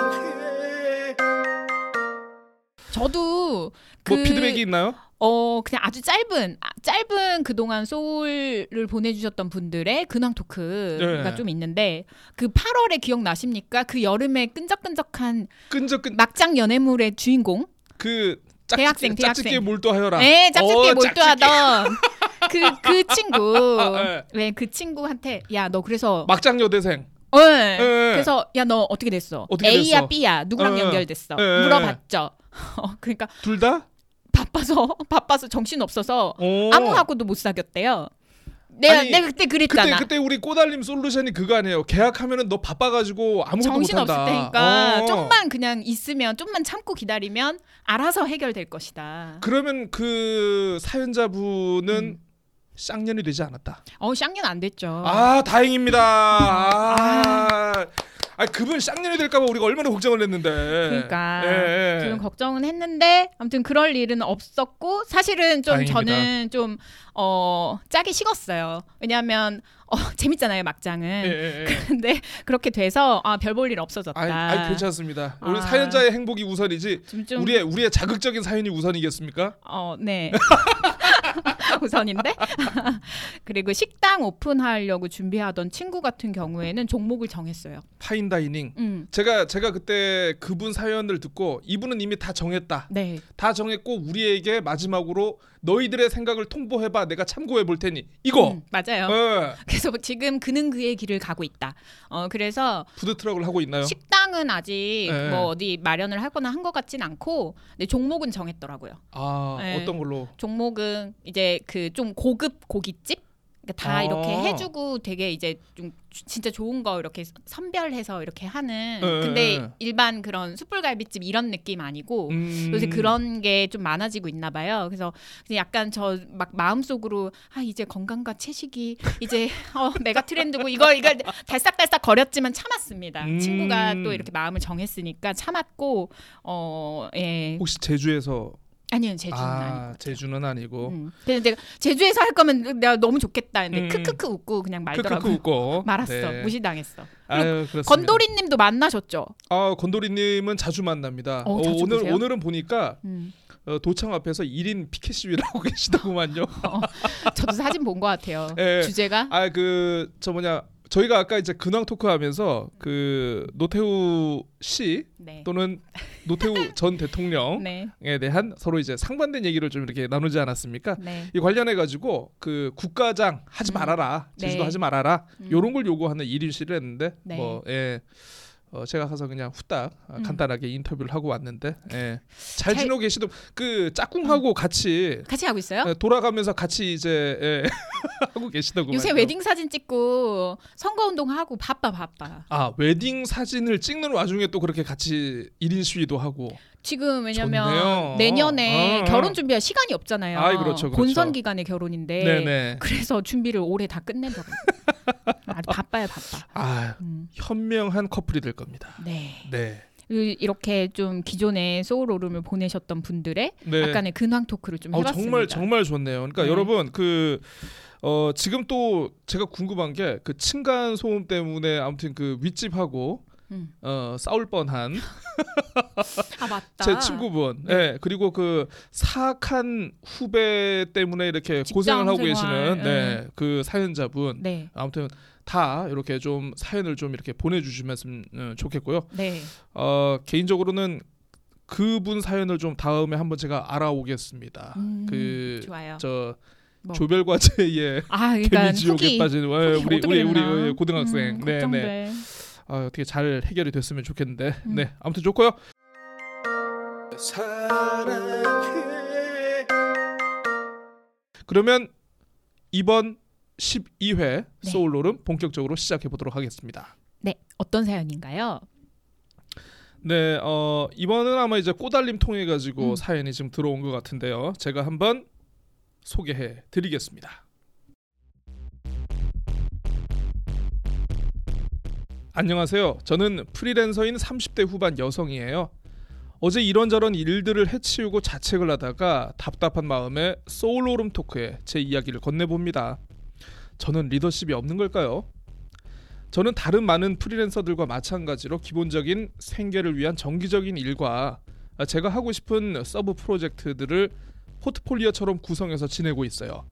저도 그 뭐 피드백이 있나요? 어 그냥 아주 짧은 아, 짧은 그동안 소울을 보내주셨던 분들의 근황 토크가 네. 좀 있는데 그 8월에 기억 나십니까? 그 여름에 끈적끈적한 끈적끈 막장 연애물의 주인공 그 짝짓기, 대학생, 대학생. 짝짓기에 몰두하여라. 네, 짝짓기에 어, 몰두하던 그그 친구 아, 네. 네그 친구한테 야 너 그래서 막장 여대생. 어, 네. 그래서 야 너 어떻게 됐어? 어떻게 A야 됐어? B야 누구랑 네. 연결됐어? 네. 물어봤죠. 어, 그러니까 둘 다? 바빠서 바빠서 정신 없어서 오. 아무하고도 못 사귀었대요. 내가 아니, 내가 그때 그때 그랬잖아. 그때 우리 꼬달림 솔루션이 그거 아니에요. 계약하면은 너 바빠가지고 아무것도 정신 없을. 테니까 어. 좀만 그냥 있으면 좀만 참고 기다리면 알아서 해결될 것이다. 그러면 그 사연자분은 음. 쌍년이 되지 않았다. 어 쌍년 안 됐죠. 아 다행입니다. 아, 아 그분 쌍년이 될까봐 우리가 얼마나 걱정을 했는데. 그러니까 예, 예. 지금 걱정은 했는데 아무튼 그럴 일은 없었고 사실은 좀 다행입니다. 저는 좀 어 짜기 식었어요. 왜냐하면 어 재밌잖아요 막장은. 예, 예, 예. 근데 그렇게 돼서 아 별 볼 일 없어졌다. 아이, 아이 괜찮습니다. 우리 아. 사연자의 행복이 우선이지. 좀, 좀 우리의 우리의 자극적인 사연이 우선이겠습니까? 어, 네. 우선인데. 그리고 식당 오픈하려고 준비하던 친구 같은 경우에는 종목을 정했어요. 파인 다이닝. 음. 제가 제가 그때 그분 사연을 듣고 이분은 이미 다 정했다. 네. 다 정했고 우리에게 마지막으로 너희들의 생각을 통보해봐. 내가 참고해 볼 테니 이거. 음, 맞아요. 어, 그래서 지금 그는 그의 길을 가고 있다. 어, 그래서 푸드 트럭을 하고 있나요? 식당은 아직 네. 뭐 어디 마련을 하거나 한 것 같진 않고, 근데 종목은 정했더라고요. 아 네. 어떤 걸로? 종목은 이제 그 좀 고급 고깃집 다 아. 이렇게 해주고 되게 이제 좀 주- 진짜 좋은 거 이렇게 선별해서 이렇게 하는 네, 근데 네. 일반 그런 숯불갈비집 이런 느낌 아니고 음. 요새 그런 게 좀 많아지고 있나 봐요. 그래서 약간 저 막 마음속으로 아 이제 건강과 채식이 이제 어 메가 트렌드고 이거 이거 달싹달싹 거렸지만 참았습니다. 음. 친구가 또 이렇게 마음을 정했으니까 참았고 어예 혹시 제주에서 아니요 제주는 아 아니고. 제주는 아니고 음. 근데 내가 제주에서 할 거면 내가 너무 좋겠다. 근데 음. 크크크 웃고 그냥 크크크 말더라고. 웃고 말았어. 네. 무시당했어. 아유. 건도리님도 만나셨죠? 아 건도리님은 자주 만납니다. 어, 자주 오늘 보세요? 오늘은 보니까 음. 어, 도청 앞에서 1인 피켓 시위를 하고 계시더구만요. 저도 사진 본 것 같아요. 예. 주제가 아 그 저 뭐냐 저희가 아까 이제 근황 토크하면서 그 노태우 씨 네. 또는 노태우 전 대통령에 네. 대한 서로 이제 상반된 얘기를 좀 이렇게 나누지 않았습니까? 네. 이 관련해 가지고 그 국가장 하지 음. 말아라 제주도 네. 하지 말아라 음. 요런 걸 요구하는 1인 시를 했는데 네. 뭐 예. 어, 제가 가서 그냥 후딱 아, 음. 간단하게 인터뷰를 하고 왔는데 예. 잘 잘- 지내고 계시던 그 짝꿍하고 같이 같이 하고 있어요? 예, 돌아가면서 같이 이제 예, 하고 계시더군요. 요새 웨딩 사진 찍고 선거 운동 하고 바빠 바빠. 아 웨딩 사진을 찍는 와중에 또 그렇게 같이 1인 시위도 하고 지금 왜냐면 좋네요. 내년에 어, 어. 결혼 준비할 시간이 없잖아요. 아이, 그렇죠, 그렇죠. 본선 기간에 결혼인데 네네 그래서 준비를 올해 다 끝내더라고요. 아주 바빠요 바빠. 아 음, 현명한 커플이 될 겁니다. 네. 네. 이- 이렇게 좀 기존에 소울 오름을 보내셨던 분들의 네. 약간의 근황 토크를 좀 어, 해봤습니다. 정말 정말 좋네요. 그러니까 네. 여러분 그 어, 지금 또 제가 궁금한 게 그 층간 소음 때문에 아무튼 그 윗집하고 음. 어, 싸울 뻔한 아 맞다. 제 친구분, 네. 예 그리고 그 사악한 후배 때문에 이렇게 고생을 하고 생활, 계시는 예. 네, 그 사연자분 네. 아무튼 다 이렇게 좀 사연을 좀 이렇게 보내 주시면 음, 좋겠고요. 네. 어, 개인적으로는 그분 사연을 좀 다음에 한번 제가 알아오겠습니다. 음, 그 좋아요. 저 뭐. 조별 과제에 아, 그러니까 개미 지옥에 빠진 어, 우리 우리 우리? 어, 고등학생 음, 네, 네. 아, 어떻게 잘 해결이 됐으면 좋겠는데 음. 네 아무튼 좋고요. 그러면 이번 12회 네. 소울로름 본격적으로 시작해 보도록 하겠습니다. 네, 어떤 사연인가요? 네, 어, 이번은 아마 이제 꼬달림 통해 가지고 음. 사연이 지금 들어온 것 같은데요. 제가 한번 소개해 드리겠습니다. 안녕하세요. 저는 프리랜서인 30대 후반 여성이에요. 어제 이런저런 일들을 해치우고 자책을 하다가 답답한 마음에 소울로름 토크에 제 이야기를 건네봅니다. 저는 리더십이 없는 걸까요? 저는 다른 많은 프리랜서들과 마찬가지로 기본적인 생계를 위한 정기적인 일과 제가 하고 싶은 sub 프로젝트들을 포트폴리오처럼 구성해서 지내고 있어요.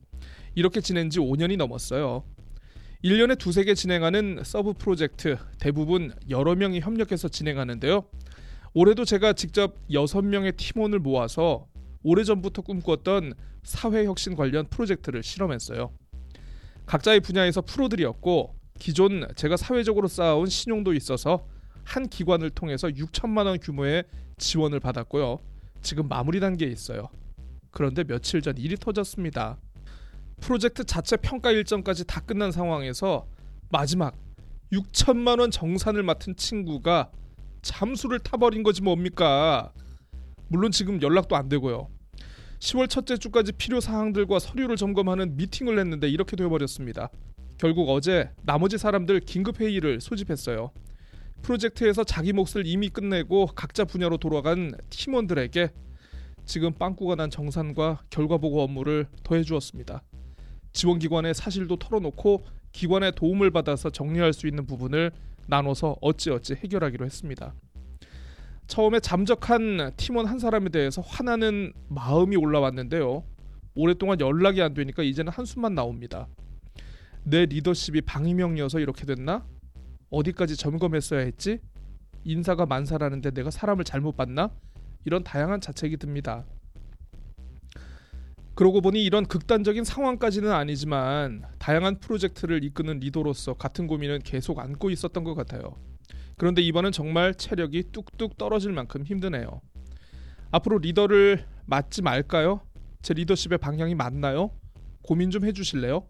이렇게 지낸 지 5년이 넘었어요. 1년에 두세 개 진행하는 sub 프로젝트 대부분 여러 명이 협력해서 진행하는데요. 올해도 제가 직접 6명의 팀원을 모아서 오래전부터 꿈꿨던 사회혁신 관련 프로젝트를 실험했어요. 각자의 분야에서 프로들이었고 기존 제가 사회적으로 쌓아온 신용도 있어서 한 기관을 통해서 6천만 원 규모의 지원을 받았고요. 지금 마무리 단계에 있어요. 그런데 며칠 전 일이 터졌습니다. 프로젝트 자체 평가 일정까지 다 끝난 상황에서 마지막 6천만 원 정산을 맡은 친구가 잠수를 타버린 거지 뭡니까? 물론 지금 연락도 안 되고요. 10월 첫째 주까지 필요 사항들과 서류를 점검하는 미팅을 했는데 이렇게 되어버렸습니다. 결국 어제 나머지 사람들 긴급 회의를 소집했어요. 프로젝트에서 자기 몫을 이미 끝내고 각자 분야로 돌아간 팀원들에게 지금 빵꾸가 난 정산과 결과 보고 업무를 더해 주었습니다. 지원 기관의 사실도 털어놓고 기관의 도움을 받아서 정리할 수 있는 부분을 나눠서 어찌어찌 해결하기로 했습니다. 처음에 잠적한 팀원 한 사람에 대해서 화나는 마음이 올라왔는데요. 오랫동안 연락이 안 되니까 이제는 한숨만 나옵니다. 내 리더십이 방임형이어서 이렇게 됐나? 어디까지 점검했어야 했지? 인사가 만사라는데 내가 사람을 잘못 봤나? 이런 다양한 자책이 듭니다. 그러고 보니 이런 극단적인 상황까지는 아니지만 다양한 프로젝트를 이끄는 리더로서 같은 고민은 계속 안고 있었던 것 같아요. 그런데 이번은 정말 체력이 뚝뚝 떨어질 만큼 힘드네요. 앞으로 리더를 맡지 말까요? 제 리더십의 방향이 맞나요? 고민 좀 해주실래요?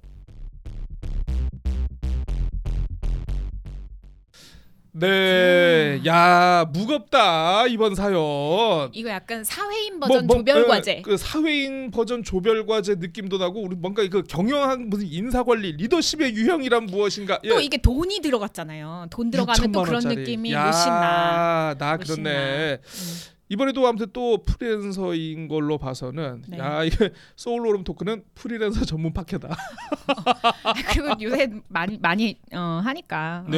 네, 야 무겁다 이번 사연. 이거 약간 사회인 버전 뭐, 뭐, 조별 어, 과제. 그 사회인 버전 조별 과제 느낌도 나고 우리 뭔가 그 경영한 무슨 인사 관리 리더십의 유형이란 무엇인가? 또 이게 돈이 들어갔잖아요. 돈 들어가면 또 6천만 그런 원짜리. 느낌이 야, 무신나. 나 무신나. 그렇네. 음. 이번에도 아무튼 또 프리랜서인 걸로 봐서는 네. 야 이게 소울로름 토크는 프리랜서 전문 팟캐다. 그리고 요새 많이 많이 어, 하니까. 어.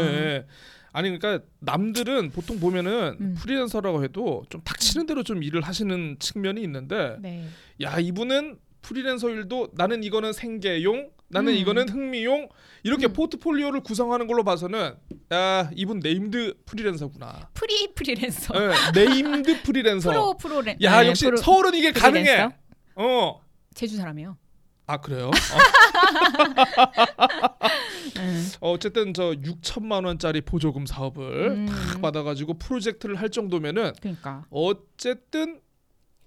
네. 아니 그러니까 남들은 보통 보면은 음. 프리랜서라고 해도 좀 닥치는 대로 좀 일을 하시는 측면이 있는데 네. 야 이분은 프리랜서 일도 나는 이거는 생계용 나는 음. 이거는 흥미용 이렇게 음. 포트폴리오를 구성하는 걸로 봐서는 야 이분 named 프리랜서구나. 프리 프리랜서. 네, named 프리랜서. 프로 프로랜. 야 네, 역시 프로- 서울은 이게 가능해. 프리랜서? 어. 제주 사람이요. 아 그래요? 음. 어, 어쨌든 저 6천만 원짜리 보조금 사업을 음. 탁 받아가지고 프로젝트를 할 정도면은 그러니까 어쨌든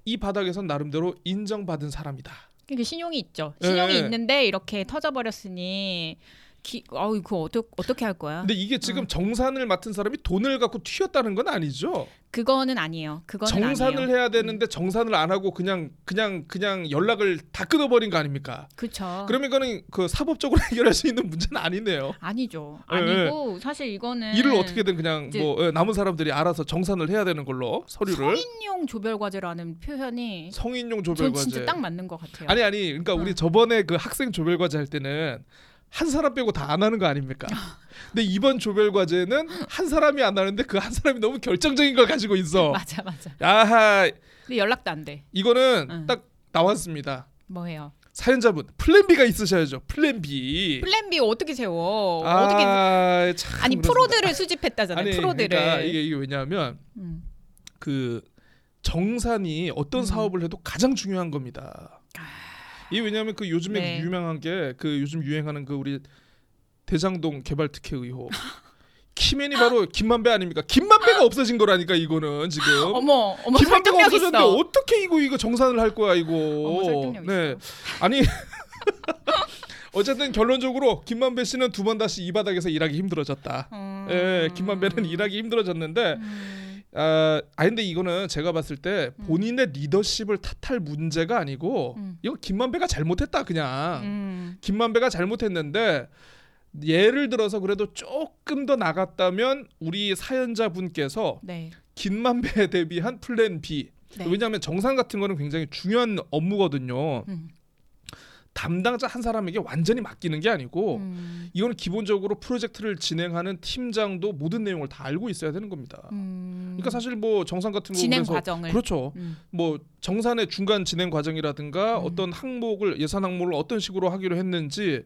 이 바닥에선 나름대로 인정받은 사람이다. 이게 신용이 있죠. 신용이 예. 있는데 이렇게 터져버렸으니 기, 어우 그거 어떻게 어떻게 할 거야? 근데 이게 지금 정산을 맡은 사람이 돈을 갖고 튀었다는 건 아니죠. 그거는 아니에요. 그거는 정산을 아니에요. 해야 되는데 정산을 안 하고 그냥 그냥 그냥 연락을 다 끊어버린 거 아닙니까? 그렇죠. 그러면 이거는 그 사법적으로 해결할 수 있는 문제는 아니네요. 아니죠. 예, 아니고 사실 이거는 일을 어떻게든 그냥 뭐 예, 남은 사람들이 알아서 정산을 해야 되는 걸로 서류를 성인용 조별 과제라는 표현이 성인용 전 조별 과제. 진짜 딱 맞는 것 같아요. 아니 아니 그러니까 우리 어. 저번에 그 학생 조별 과제 할 때는 한 사람 빼고 다 안 하는 거 아닙니까? 근데 이번 조별 과제는 한 사람이 안 하는데 그 한 사람이 너무 결정적인 걸 가지고 있어. 맞아 맞아. 아하 근데 연락도 안 돼. 이거는 응. 딱 나왔습니다. 뭐해요? 사연자분 플랜 B가 있으셔야죠. 플랜 B. 플랜 B 어떻게 세워? 아, 어떻게 참 아니 그렇습니다. 프로들을 수집했다잖아요. 아니 프로들을. 그러니까 이게 이게 왜냐하면 음. 그 정산이 어떤 음. 사업을 해도 가장 중요한 겁니다. 이게 왜냐하면 그 요즘에 네. 유명한 게 그 요즘 유행하는 그 우리 대장동 개발 특혜 의혹. 키맨이 바로 김만배 아닙니까? 김만배가 없어진 거라니까 이거는 지금. 어머, 어머 김만배가 없어졌는데 있어. 어떻게 이거 이거 정산을 할 거야 이거. 어머, 네. 있어. 아니 어쨌든 결론적으로 김만배 씨는 두 번 다시 이 바닥에서 일하기 힘들어졌다. 음. 예, 김만배는 일하기 힘들어졌는데 음. 아, 아 근데 이거는 제가 봤을 때 본인의 리더십을 탓할 문제가 아니고 음. 이거 김만배가 잘못했다 그냥. 음. 김만배가 잘못했는데 예를 들어서 그래도 조금 더 나갔다면 우리 사연자 분께서 네. 김만배에 대비한 플랜 B. 네. 왜냐하면 정산 같은 거는 굉장히 중요한 업무거든요. 음. 담당자 한 사람에게 완전히 맡기는 게 아니고 음. 이거는 기본적으로 프로젝트를 진행하는 팀장도 모든 내용을 다 알고 있어야 되는 겁니다. 음. 그러니까 사실 뭐 정산 같은 그래서 과정을 그렇죠. 음. 뭐 정산의 중간 진행 과정이라든가 음. 어떤 항목을 예산 항목을 어떤 식으로 하기로 했는지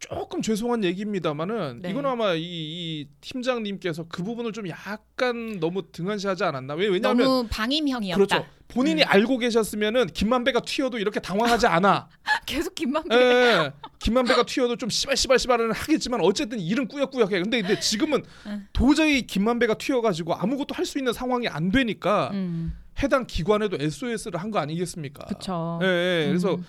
조금 죄송한 얘기입니다만은 네. 이건 아마 이, 이 팀장님께서 그 부분을 좀 약간 너무 등한시하지 않았나? 왜 왜냐하면 너무 방임형이었다. 그렇죠. 본인이 음. 알고 계셨으면은 김만배가 튀어도 이렇게 당황하지 않아. 계속 김만배. 예. 김만배가 튀어도 좀 씨발씨발씨발은 하겠지만 어쨌든 일은 꾸역꾸역해. 근데 근데 지금은 응. 도저히 김만배가 튀어가지고 아무것도 할 수 있는 상황이 안 되니까 음. 해당 기관에도 SOS를 한 거 아니겠습니까? 그렇죠. 예, 예. 그래서 음.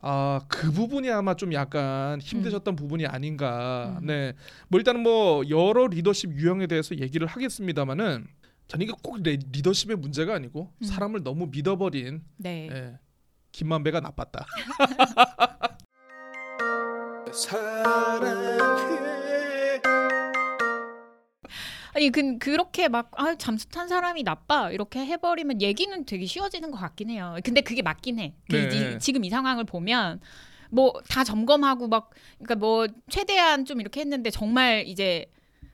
아 그 부분이 아마 좀 약간 힘드셨던 부분이 아닌가. 음. 네. 뭐 일단은 뭐 여러 리더십 유형에 대해서 얘기를 하겠습니다만은 저는 이게 꼭 레- 리더십의 문제가 아니고 음. 사람을 너무 믿어버린 네. 예. 김만배가 나빴다. 아니 그 그렇게 막 아, 잠수 탄 사람이 나빠 이렇게 해버리면 얘기는 되게 쉬워지는 것 같긴 해요. 근데 그게 맞긴 해. 그 네. 이- 지금 이 상황을 보면 뭐 다 점검하고 막 그러니까 뭐 최대한 좀 이렇게 했는데 정말 이제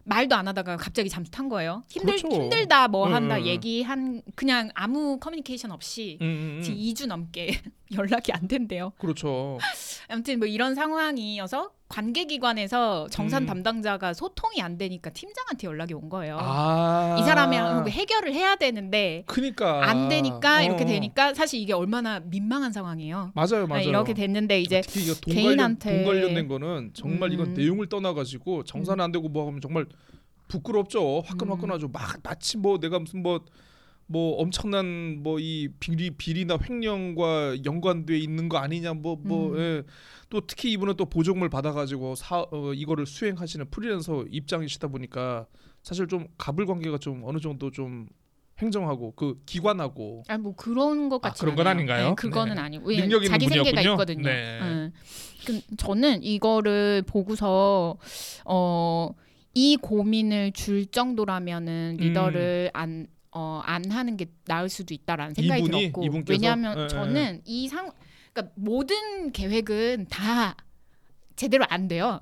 말도 안 하다가 갑자기 잠수 탄 거예요. 힘들 그렇죠. 힘들다 뭐 한다 음. 얘기한 그냥 아무 커뮤니케이션 없이 음, 음, 음. 지금 2주 넘게 연락이 안 된대요. 그렇죠. 아무튼 뭐 이런 상황이어서 관계기관에서 정산 음. 담당자가 소통이 안 되니까 팀장한테 연락이 온 거예요. 아. 이 사람이랑 해결을 해야 되는데 그니까 안 되니까 이렇게 어. 되니까 사실 이게 얼마나 민망한 상황이에요. 맞아요, 맞아요. 네, 이렇게 됐는데 이제 특히 돈 개인한테- 돈 관련된 거는 정말 이건 음. 내용을 떠나가지고 정산 안 되고 뭐 하면 정말 부끄럽죠. 화끈화끈하죠. 음. 막 마치 뭐 내가 무슨 뭐 뭐 엄청난 뭐 이 비리 비리나 횡령과 연관돼 있는 거 아니냐 뭐뭐 음. 예. 또 특히 이분은 또 보조금을 받아가지고 사 어, 이거를 수행하시는 프리랜서 입장이시다 보니까 사실 좀 갑을 관계가 좀 어느 정도 좀 행정하고 그 기관하고 아 뭐 그런 것 아, 같지 그런 건 아닌가요? 네, 그거는 네. 아니고 왜냐면 능력 있는 자기 생계가 분이었군요. 있거든요. 네. 응. 그 저는 이거를 보고서 어. 이 고민을 줄 정도라면은 음. 리더를 안, 어, 안 하는 게 나을 수도 있다라는 생각이 이분이? 들었고 이분께서? 왜냐하면 예, 예. 저는 이상 그러니까 모든 계획은 다 제대로 안 돼요.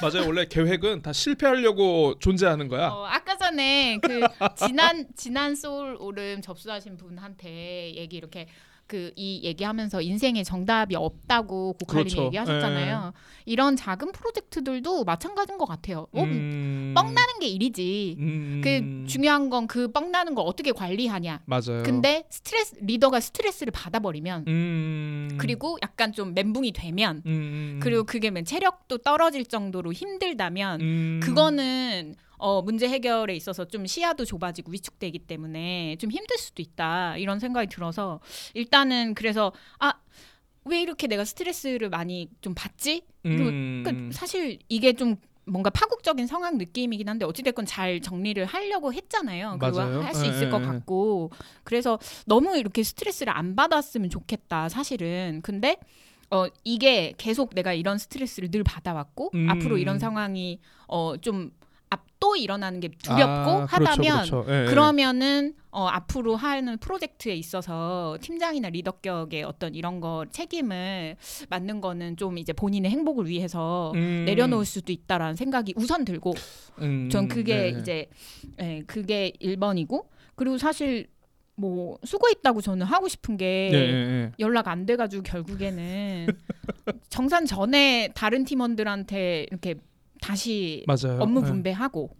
맞아요. 원래 계획은 다 실패하려고 존재하는 거야. 어, 아까 전에 그 지난 지난 소울 오름 접수하신 분한테 얘기 이렇게 그 이 얘기하면서 인생에 정답이 없다고 고칼님이 그렇죠. 얘기하셨잖아요. 이런 작은 프로젝트들도 마찬가지인 것 같아요. 어, 음. 뻥 나는 게 일이지. 음. 그 중요한 건 그 뻥 나는 걸 어떻게 관리하냐. 맞아요. 근데 스트레스 리더가 스트레스를 받아버리면 음. 그리고 약간 좀 멘붕이 되면 음. 그리고 그게 맨 체력도 떨어질 정도로 힘들다면 음. 그거는 어, 문제 해결에 있어서 좀 시야도 좁아지고 위축되기 때문에 좀 힘들 수도 있다 이런 생각이 들어서 일단은 그래서 아 왜 이렇게 내가 스트레스를 많이 좀 받지? 음. 그러니까 사실 이게 좀 뭔가 파국적인 상황 느낌이긴 한데 어찌됐건 잘 정리를 하려고 했잖아요. 그리고 맞아요. 할수 예, 있을 것 예, 예. 같고 그래서 너무 이렇게 스트레스를 안 받았으면 좋겠다 사실은. 근데 어 이게 계속 내가 이런 스트레스를 늘 받아왔고 음. 앞으로 이런 상황이 어좀 또 일어나는 게 두렵고 아, 그렇죠, 하다면 그렇죠. 예, 예. 그러면은 어, 앞으로 하는 프로젝트에 있어서 팀장이나 리더격의 어떤 이런 거 책임을 맡는 거는 좀 이제 본인의 행복을 위해서 음. 내려놓을 수도 있다라는 생각이 우선 들고 음. 전 그게 네. 이제 예, 그게 1번이고 그리고 사실 뭐 수고했다고 저는 하고 싶은 게 예, 예, 예. 연락 안 돼가지고 결국에는 정산 전에 다른 팀원들한테 이렇게 다시 맞아요. 업무 예. 분배하고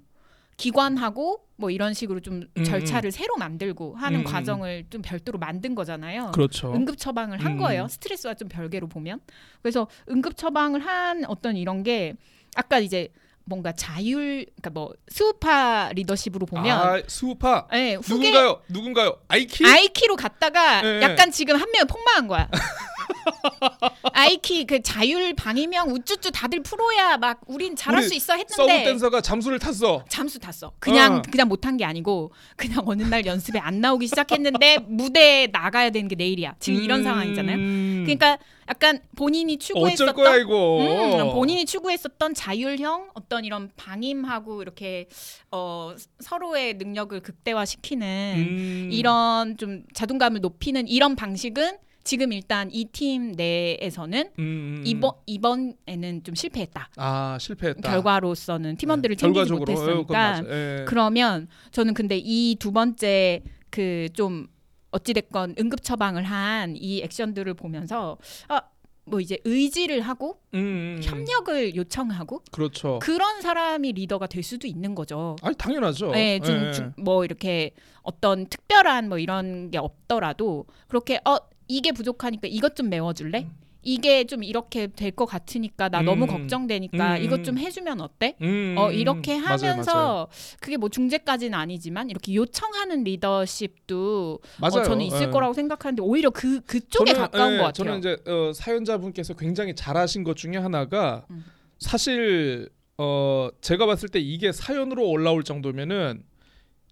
기관하고 뭐 이런 식으로 좀 음, 절차를 새로 만들고 하는 음, 과정을 좀 별도로 만든 거잖아요. 그렇죠. 응급 처방을 한 음. 거예요. 스트레스와 좀 별개로 보면. 그래서 응급 처방을 한 어떤 이런 게 아까 이제 뭔가 자율 그러니까 뭐 수우파 리더십으로 보면 아, 수우파 예, 후계 누군가요? 누군가요? 아이키? 아이키로 갔다가 예, 예. 약간 지금 한 명이 폭망한 거야. 아이키 그 자율 방위명 우쭈쭈 다들 프로야 막 우린 잘할 우리 수 있어 서브 했는데 댄서가 잠수를 탔어. 잠수 탔어. 그냥 어. 그냥 못한 게 아니고 그냥 어느 날 연습에 안 나오기 시작했는데 무대에 나가야 되는 게 내일이야. 지금 이런 음. 상황이잖아요. 그러니까 약간 본인이 추구했었던 어쩔 거야 이거. 음, 본인이 추구했었던 자율형 어떤 이런 방임하고 이렇게 어, 서로의 능력을 극대화시키는 음. 이런 좀 자존감을 높이는 이런 방식은 지금 일단 이 팀 내에서는 음, 음. 이번 이번에는 좀 실패했다. 아 실패했다. 결과로서는 팀원들을 네, 챙기지. 어, 못했으니까. 예. 그러면 저는 근데 이 두 번째 그 좀 어찌됐건 응급 처방을 한 이 액션들을 보면서 아 뭐 이제 의지를 하고 음, 음, 음. 협력을 요청하고 그렇죠. 그런 사람이 리더가 될 수도 있는 거죠. 아니 당연하죠. 네, 좀, 예. 좀뭐 이렇게 어떤 특별한 뭐 이런 게 없더라도 그렇게 어 이게 부족하니까 이것 좀 메워줄래? 이게 좀 이렇게 될 것 같으니까 나 너무 음. 걱정되니까 음, 이것 음. 좀 해주면 어때? 음, 어 음, 이렇게 맞아요, 하면서 맞아요. 그게 뭐 중재까지는 아니지만 이렇게 요청하는 리더십도 맞아요. 어, 저는 있을 예. 거라고 생각하는데 오히려 그 그쪽에 저는, 가까운 예, 것 같아요. 저는 이제 어, 사연자분께서 굉장히 잘하신 것 중에 하나가 음. 사실 어, 제가 봤을 때 이게 사연으로 올라올 정도면은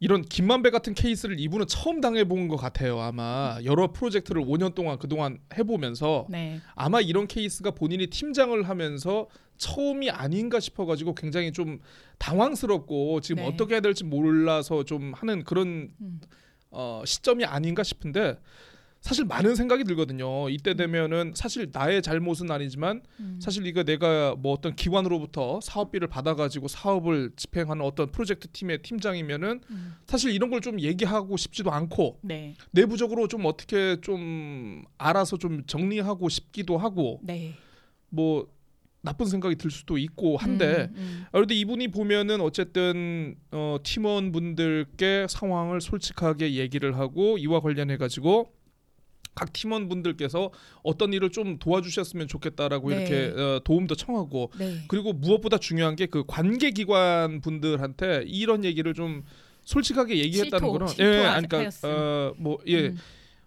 이런 김만배 같은 케이스를 이분은 처음 당해본 것 같아요. 아마 여러 프로젝트를 5년 동안 그동안 해보면서 네, 아마 이런 케이스가 본인이 팀장을 하면서 처음이 아닌가 싶어가지고 굉장히 좀 당황스럽고 지금 네. 어떻게 해야 될지 몰라서 좀 하는 그런 음. 어, 시점이 아닌가 싶은데 사실 많은 생각이 들거든요. 이때 되면은 사실 나의 잘못은 아니지만 음. 사실 이거 내가 뭐 어떤 기관으로부터 사업비를 받아가지고 사업을 집행하는 어떤 프로젝트 팀의 팀장이면은 음. 사실 이런 걸 좀 얘기하고 싶지도 않고 네, 내부적으로 좀 어떻게 좀 알아서 좀 정리하고 싶기도 하고 네. 뭐 나쁜 생각이 들 수도 있고 한데 음, 음. 아, 그런데 이분이 보면은 어쨌든 어, 팀원분들께 상황을 솔직하게 얘기를 하고 이와 관련해 가지고 각 팀원분들께서 어떤 일을 좀 도와주셨으면 좋겠다라고 네. 이렇게 어, 도움도 청하고 네. 그리고 무엇보다 중요한 게 그 관계 기관 분들한테 이런 얘기를 좀 솔직하게 얘기했다는 실토, 거는 예, 하- 아니, 그러니까 하였음. 어뭐 예 음.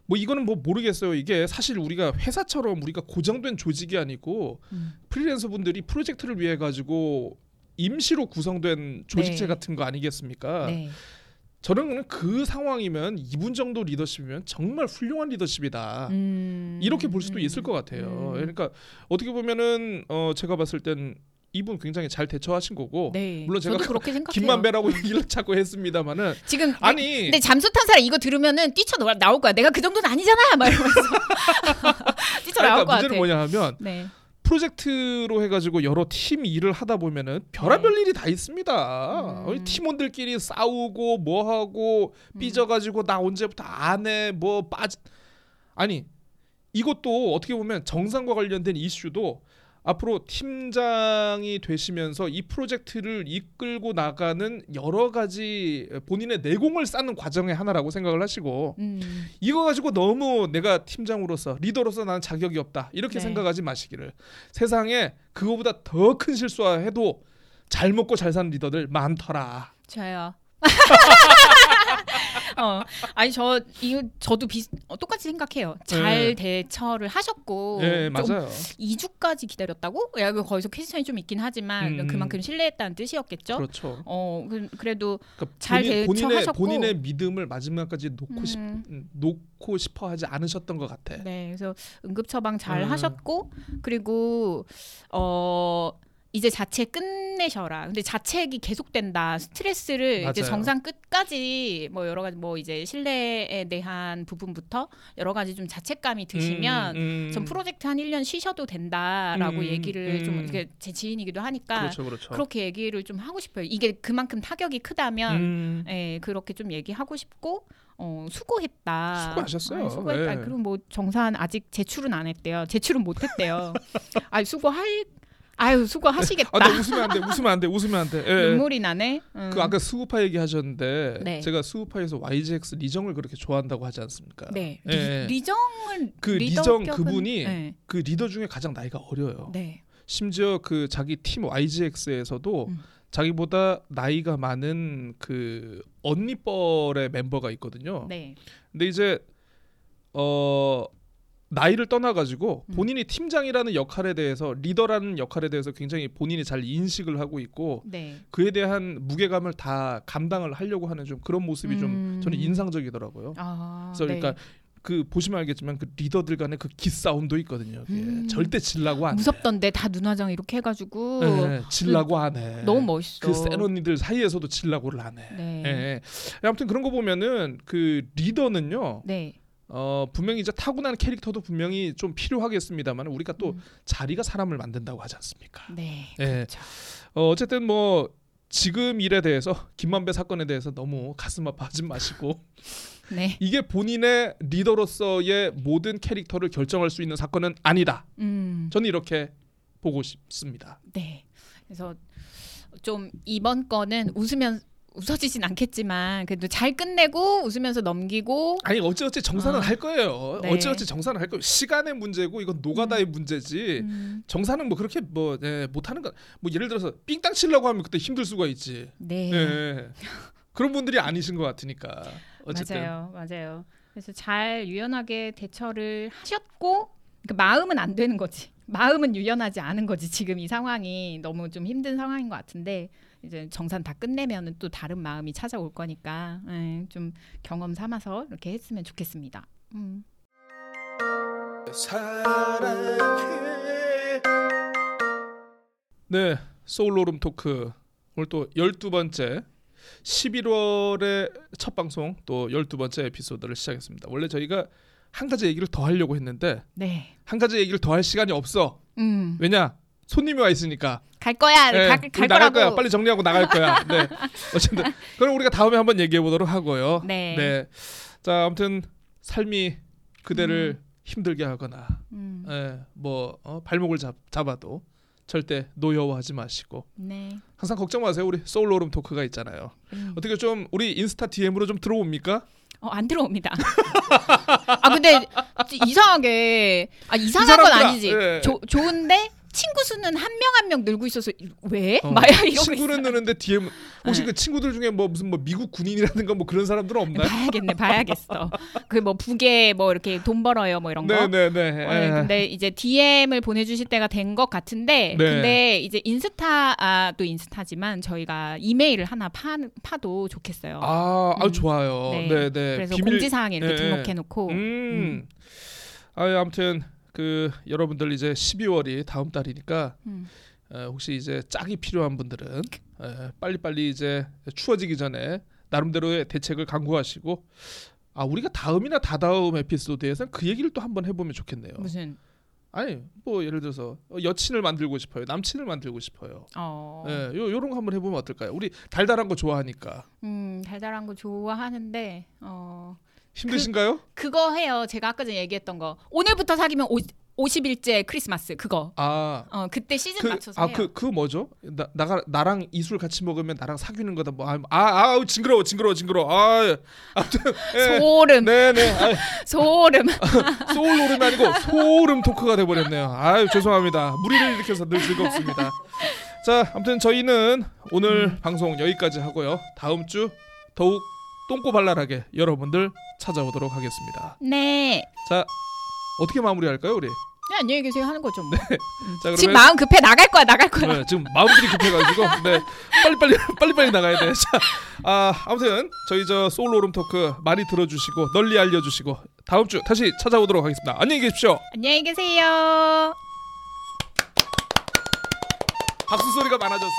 뭐 이거는 뭐 모르겠어요. 이게 사실 우리가 회사처럼 우리가 고정된 조직이 아니고 음. 프리랜서 분들이 프로젝트를 위해 가지고 임시로 구성된 조직체 네. 같은 거 아니겠습니까? 네. 저는 그 상황이면 이분 정도 리더십이면 정말 훌륭한 리더십이다. 음. 이렇게 볼 수도 음. 있을 것 같아요. 음. 그러니까 어떻게 보면은 어 제가 봤을 땐 이분 굉장히 잘 대처하신 거고 네. 물론 제가. 김만배라고 얘기를 자꾸 했습니다마는 지금 아니 근데 잠수 탄 사람 이거 들으면은 뛰쳐 나올- 거야. 내가 그 정도는 아니잖아. 막 이러면서 뛰쳐 나올 그러니까 것 같아. 문제는 뭐냐 하면 네. 프로젝트로 해가지고 여러 팀 일을 하다 보면은 별의별 일이 다 있습니다. 음. 어, 팀원들끼리 싸우고 뭐 하고 음. 삐져가지고 나 언제부터 안 해 뭐 빠지 아니 이것도 어떻게 보면 정상과 관련된 이슈도 앞으로 팀장이 되시면서 이 프로젝트를 이끌고 나가는 여러 가지 본인의 내공을 쌓는 과정의 하나라고 생각을 하시고 음. 이거 가지고 너무 내가 팀장으로서 리더로서 나는 자격이 없다 이렇게 네. 생각하지 마시기를 세상에 그거보다 더 큰 실수해도 잘 먹고 잘 사는 리더들 많더라. 저요. 어, 아니 저 이거 저도 비 어, 똑같이 생각해요. 잘 대처를 하셨고 예좀 맞아요. 2주까지 기다렸다고? 야, 이거 거기서 퀘스천이 좀 있긴 하지만 음. 그만큼 신뢰했다는 뜻이었겠죠. 그렇죠. 어, 그, 그래도 그러니까 잘 본인, 본인의 대처하셨고. 본인의 믿음을 마지막까지 놓고 싶 음, 음, 놓고 싶어 하지 않으셨던 것 같아. 네, 그래서 응급 처방 잘 음. 하셨고 그리고 어 이제 자책 끝내셔라. 근데 자책이 계속된다. 스트레스를 이제 맞아요. 정상 끝까지 뭐 여러 가지 뭐 이제 신뢰에 대한 부분부터 여러 가지 좀 자책감이 드시면 음, 음, 전 프로젝트 한 1년 쉬셔도 된다라고 음, 얘기를 좀 음. 이게 제 지인이기도 하니까 그렇죠, 그렇죠. 그렇게 얘기를 좀 하고 싶어요. 이게 그만큼 타격이 크다면 음, 예, 그렇게 좀 얘기하고 싶고 어, 수고했다. 수고하셨어요. 아, 수고했다. 네. 그리고 뭐 정산 아직 제출은 안 했대요. 제출은 못 했대요. 아, 수고할 아유, 수고하시겠다. 아, 나 웃으면 안 돼. 웃으면 안 돼. 웃으면 안 돼. 예, 예. 눈물이 나네. 음. 그 아까 스우파 얘기하셨는데 네. 제가 스우파에서 YGX 리정을 그렇게 좋아한다고 하지 않습니까? 네. 예, 예. 리, 리정은 그 리정 그분이 네. 그 리더 중에 가장 나이가 어려요. 네. 심지어 그 자기 팀 YGX에서도 음. 자기보다 나이가 많은 그 언니뻘의 멤버가 있거든요. 네. 근데 이제 어 나이를 떠나가지고 음. 본인이 팀장이라는 역할에 대해서 리더라는 역할에 대해서 굉장히 본인이 잘 인식을 하고 있고 네. 그에 대한 무게감을 다 감당을 하려고 하는 좀 그런 모습이 좀 음. 저는 인상적이더라고요. 아. 그래서 네. 그러니까 그 보시면 알겠지만 그 리더들 간의 그 기싸움도 있거든요. 음. 절대 질라고 안 해. 무섭던데 다 눈화장 이렇게 해가지고 네, 질라고 안 해. 너무 멋있어. 그센 언니들 사이에서도 질라고를 안 해. 네. 아무튼 그런 거 보면은 그 리더는요. 네. 어 분명히 이제 타고난 캐릭터도 분명히 좀 필요하겠습니다만 우리가 또 음. 자리가 사람을 만든다고 하지 않습니까? 네. 예. 그렇죠. 어, 어쨌든 뭐 지금 일에 대해서 김만배 사건에 대해서 너무 가슴 아파하지 마시고 네. 이게 본인의 리더로서의 모든 캐릭터를 결정할 수 있는 사건은 아니다. 음. 저는 이렇게 보고 싶습니다. 네. 그래서 좀 이번 거는 웃으면 웃어지진 않겠지만 그래도 잘 끝내고 웃으면서 넘기고 아니 어찌어찌 정산은 아. 할 거예요. 네. 어찌어찌 정산을 할 거예요. 시간의 문제고 이건 노가다의 문제지. 음. 정산은 뭐 그렇게 뭐 예, 못하는 거. 뭐 예를 들어서 삥땅 치려고 하면 그때 힘들 수가 있지. 네. 예. 그런 분들이 아니신 것 같으니까. 어쨌든 맞아요. 맞아요. 그래서 잘 유연하게 대처를 하셨고 그 마음은 안 되는 거지. 마음은 유연하지 않은 거지. 지금 이 상황이 너무 좀 힘든 상황인 것 같은데 이제 정산 다 끝내면은 또 다른 마음이 찾아올 거니까 예, 좀 경험 삼아서 이렇게 했으면 좋겠습니다. 음. 네, 소울로름 토크 오늘 또 12번째 11월의 첫 방송 또 12번째 에피소드를 시작했습니다. 원래 저희가 한 가지 얘기를 더 하려고 했는데 네. 한 가지 얘기를 더 할 시간이 없어. 음. 왜냐? 손님이 와 있으니까. 갈 거야. 네, 갈, 우리 갈 나갈 거라고. 거야. 빨리 정리하고 나갈 거야. 네. 어쨌든 그럼 우리가 다음에 한번 얘기해 보도록 하고요. 네. 자, 아무튼 삶이 그대를 힘들게 하거나 음. 예, 뭐 어, 발목을 잡, 잡아도 절대 노여워하지 마시고 네. 항상 걱정 마세요. 우리 소울로름 토크가 있잖아요. 음. 어떻게 좀 우리 인스타 DM으로 좀 들어옵니까? 어, 안 들어옵니다. 아 근데 이상하게 아 이상한 건 아니지. 예. 조, 좋은데 친구 수는 한 명 한 명 늘고 있어서 왜? 어, 마야 이러고 친구는 있어. 느는데 DM 혹시 네. 그 친구들 중에 뭐 무슨 뭐 미국 군인이라든가 뭐 그런 사람들은 없나요? 봐야겠네, 봐야겠어. 그 뭐 북에 뭐 이렇게 돈 벌어요, 뭐 이런 거. 네네네. 네, 근데 이제 DM을 보내주실 때가 된 것 같은데, 네. 근데 이제 인스타 아, 또 인스타지만 저희가 이메일을 하나 파, 파도 좋겠어요. 아, 아 음. 좋아요. 네. 네, 네. 그래서 비밀- 공지사항에 이렇게 네. 등록해놓고, 음. 음. 아, 아무튼 그 여러분들 이제 12월이 다음 달이니까 음. 어, 혹시 이제 짝이 필요한 분들은 에, 빨리빨리 이제 추워지기 전에 나름대로의 대책을 강구하시고 아 우리가 다음이나 다다음 에피소드에서는 그 얘기를 또 한번 해보면 좋겠네요. 무슨 아니 뭐 예를 들어서 어, 여친을 만들고 싶어요, 남친을 만들고 싶어요. 어, 예, 요 요런 거 한번 해보면 어떨까요? 우리 달달한 거 좋아하니까 음 달달한 거 좋아하는데 어 힘드신가요? 그 거 해요. 제가 아까 전에 얘기했던 거 오늘부터 사귀면 오, 50일째 크리스마스 그거. 아. 어 그때 시즌 그, 맞춰서 아, 해요. 그, 그 뭐죠? 나, 나가, 나랑 이술 같이 먹으면 나랑 사귀는 거다. 뭐, 아, 아, 아우, 징그러워, 징그러워, 징그러워. 아, 아무튼, 예. 소름 네네. 아, 소름. 소울 노름이 아니고 소름 토크가 돼버렸네요. 아유, 죄송합니다. 무리를 일으켜서 늘 즐겁습니다. 자, 아무튼 저희는 오늘 음. 방송 여기까지 하고요. 다음 주 더욱 똥꼬발랄하게 여러분들 찾아오도록 하겠습니다. 네. 자, 어떻게 마무리할까요, 우리? 네, 안녕히 계세요 하는 거죠. 뭐. 음. 자, 지금 마음 급해 나갈 거야 나갈 거야. 네, 지금 마음들이 급해가지고 네 빨리 빨리 빨리 빨리 나가야 돼. 자, 아 아무튼 저희 저 소울로름 토크 많이 들어주시고 널리 알려주시고 다음 주 다시 찾아오도록 하겠습니다. 안녕히 계십시오. 안녕히 계세요. 박수 소리가 많아졌어.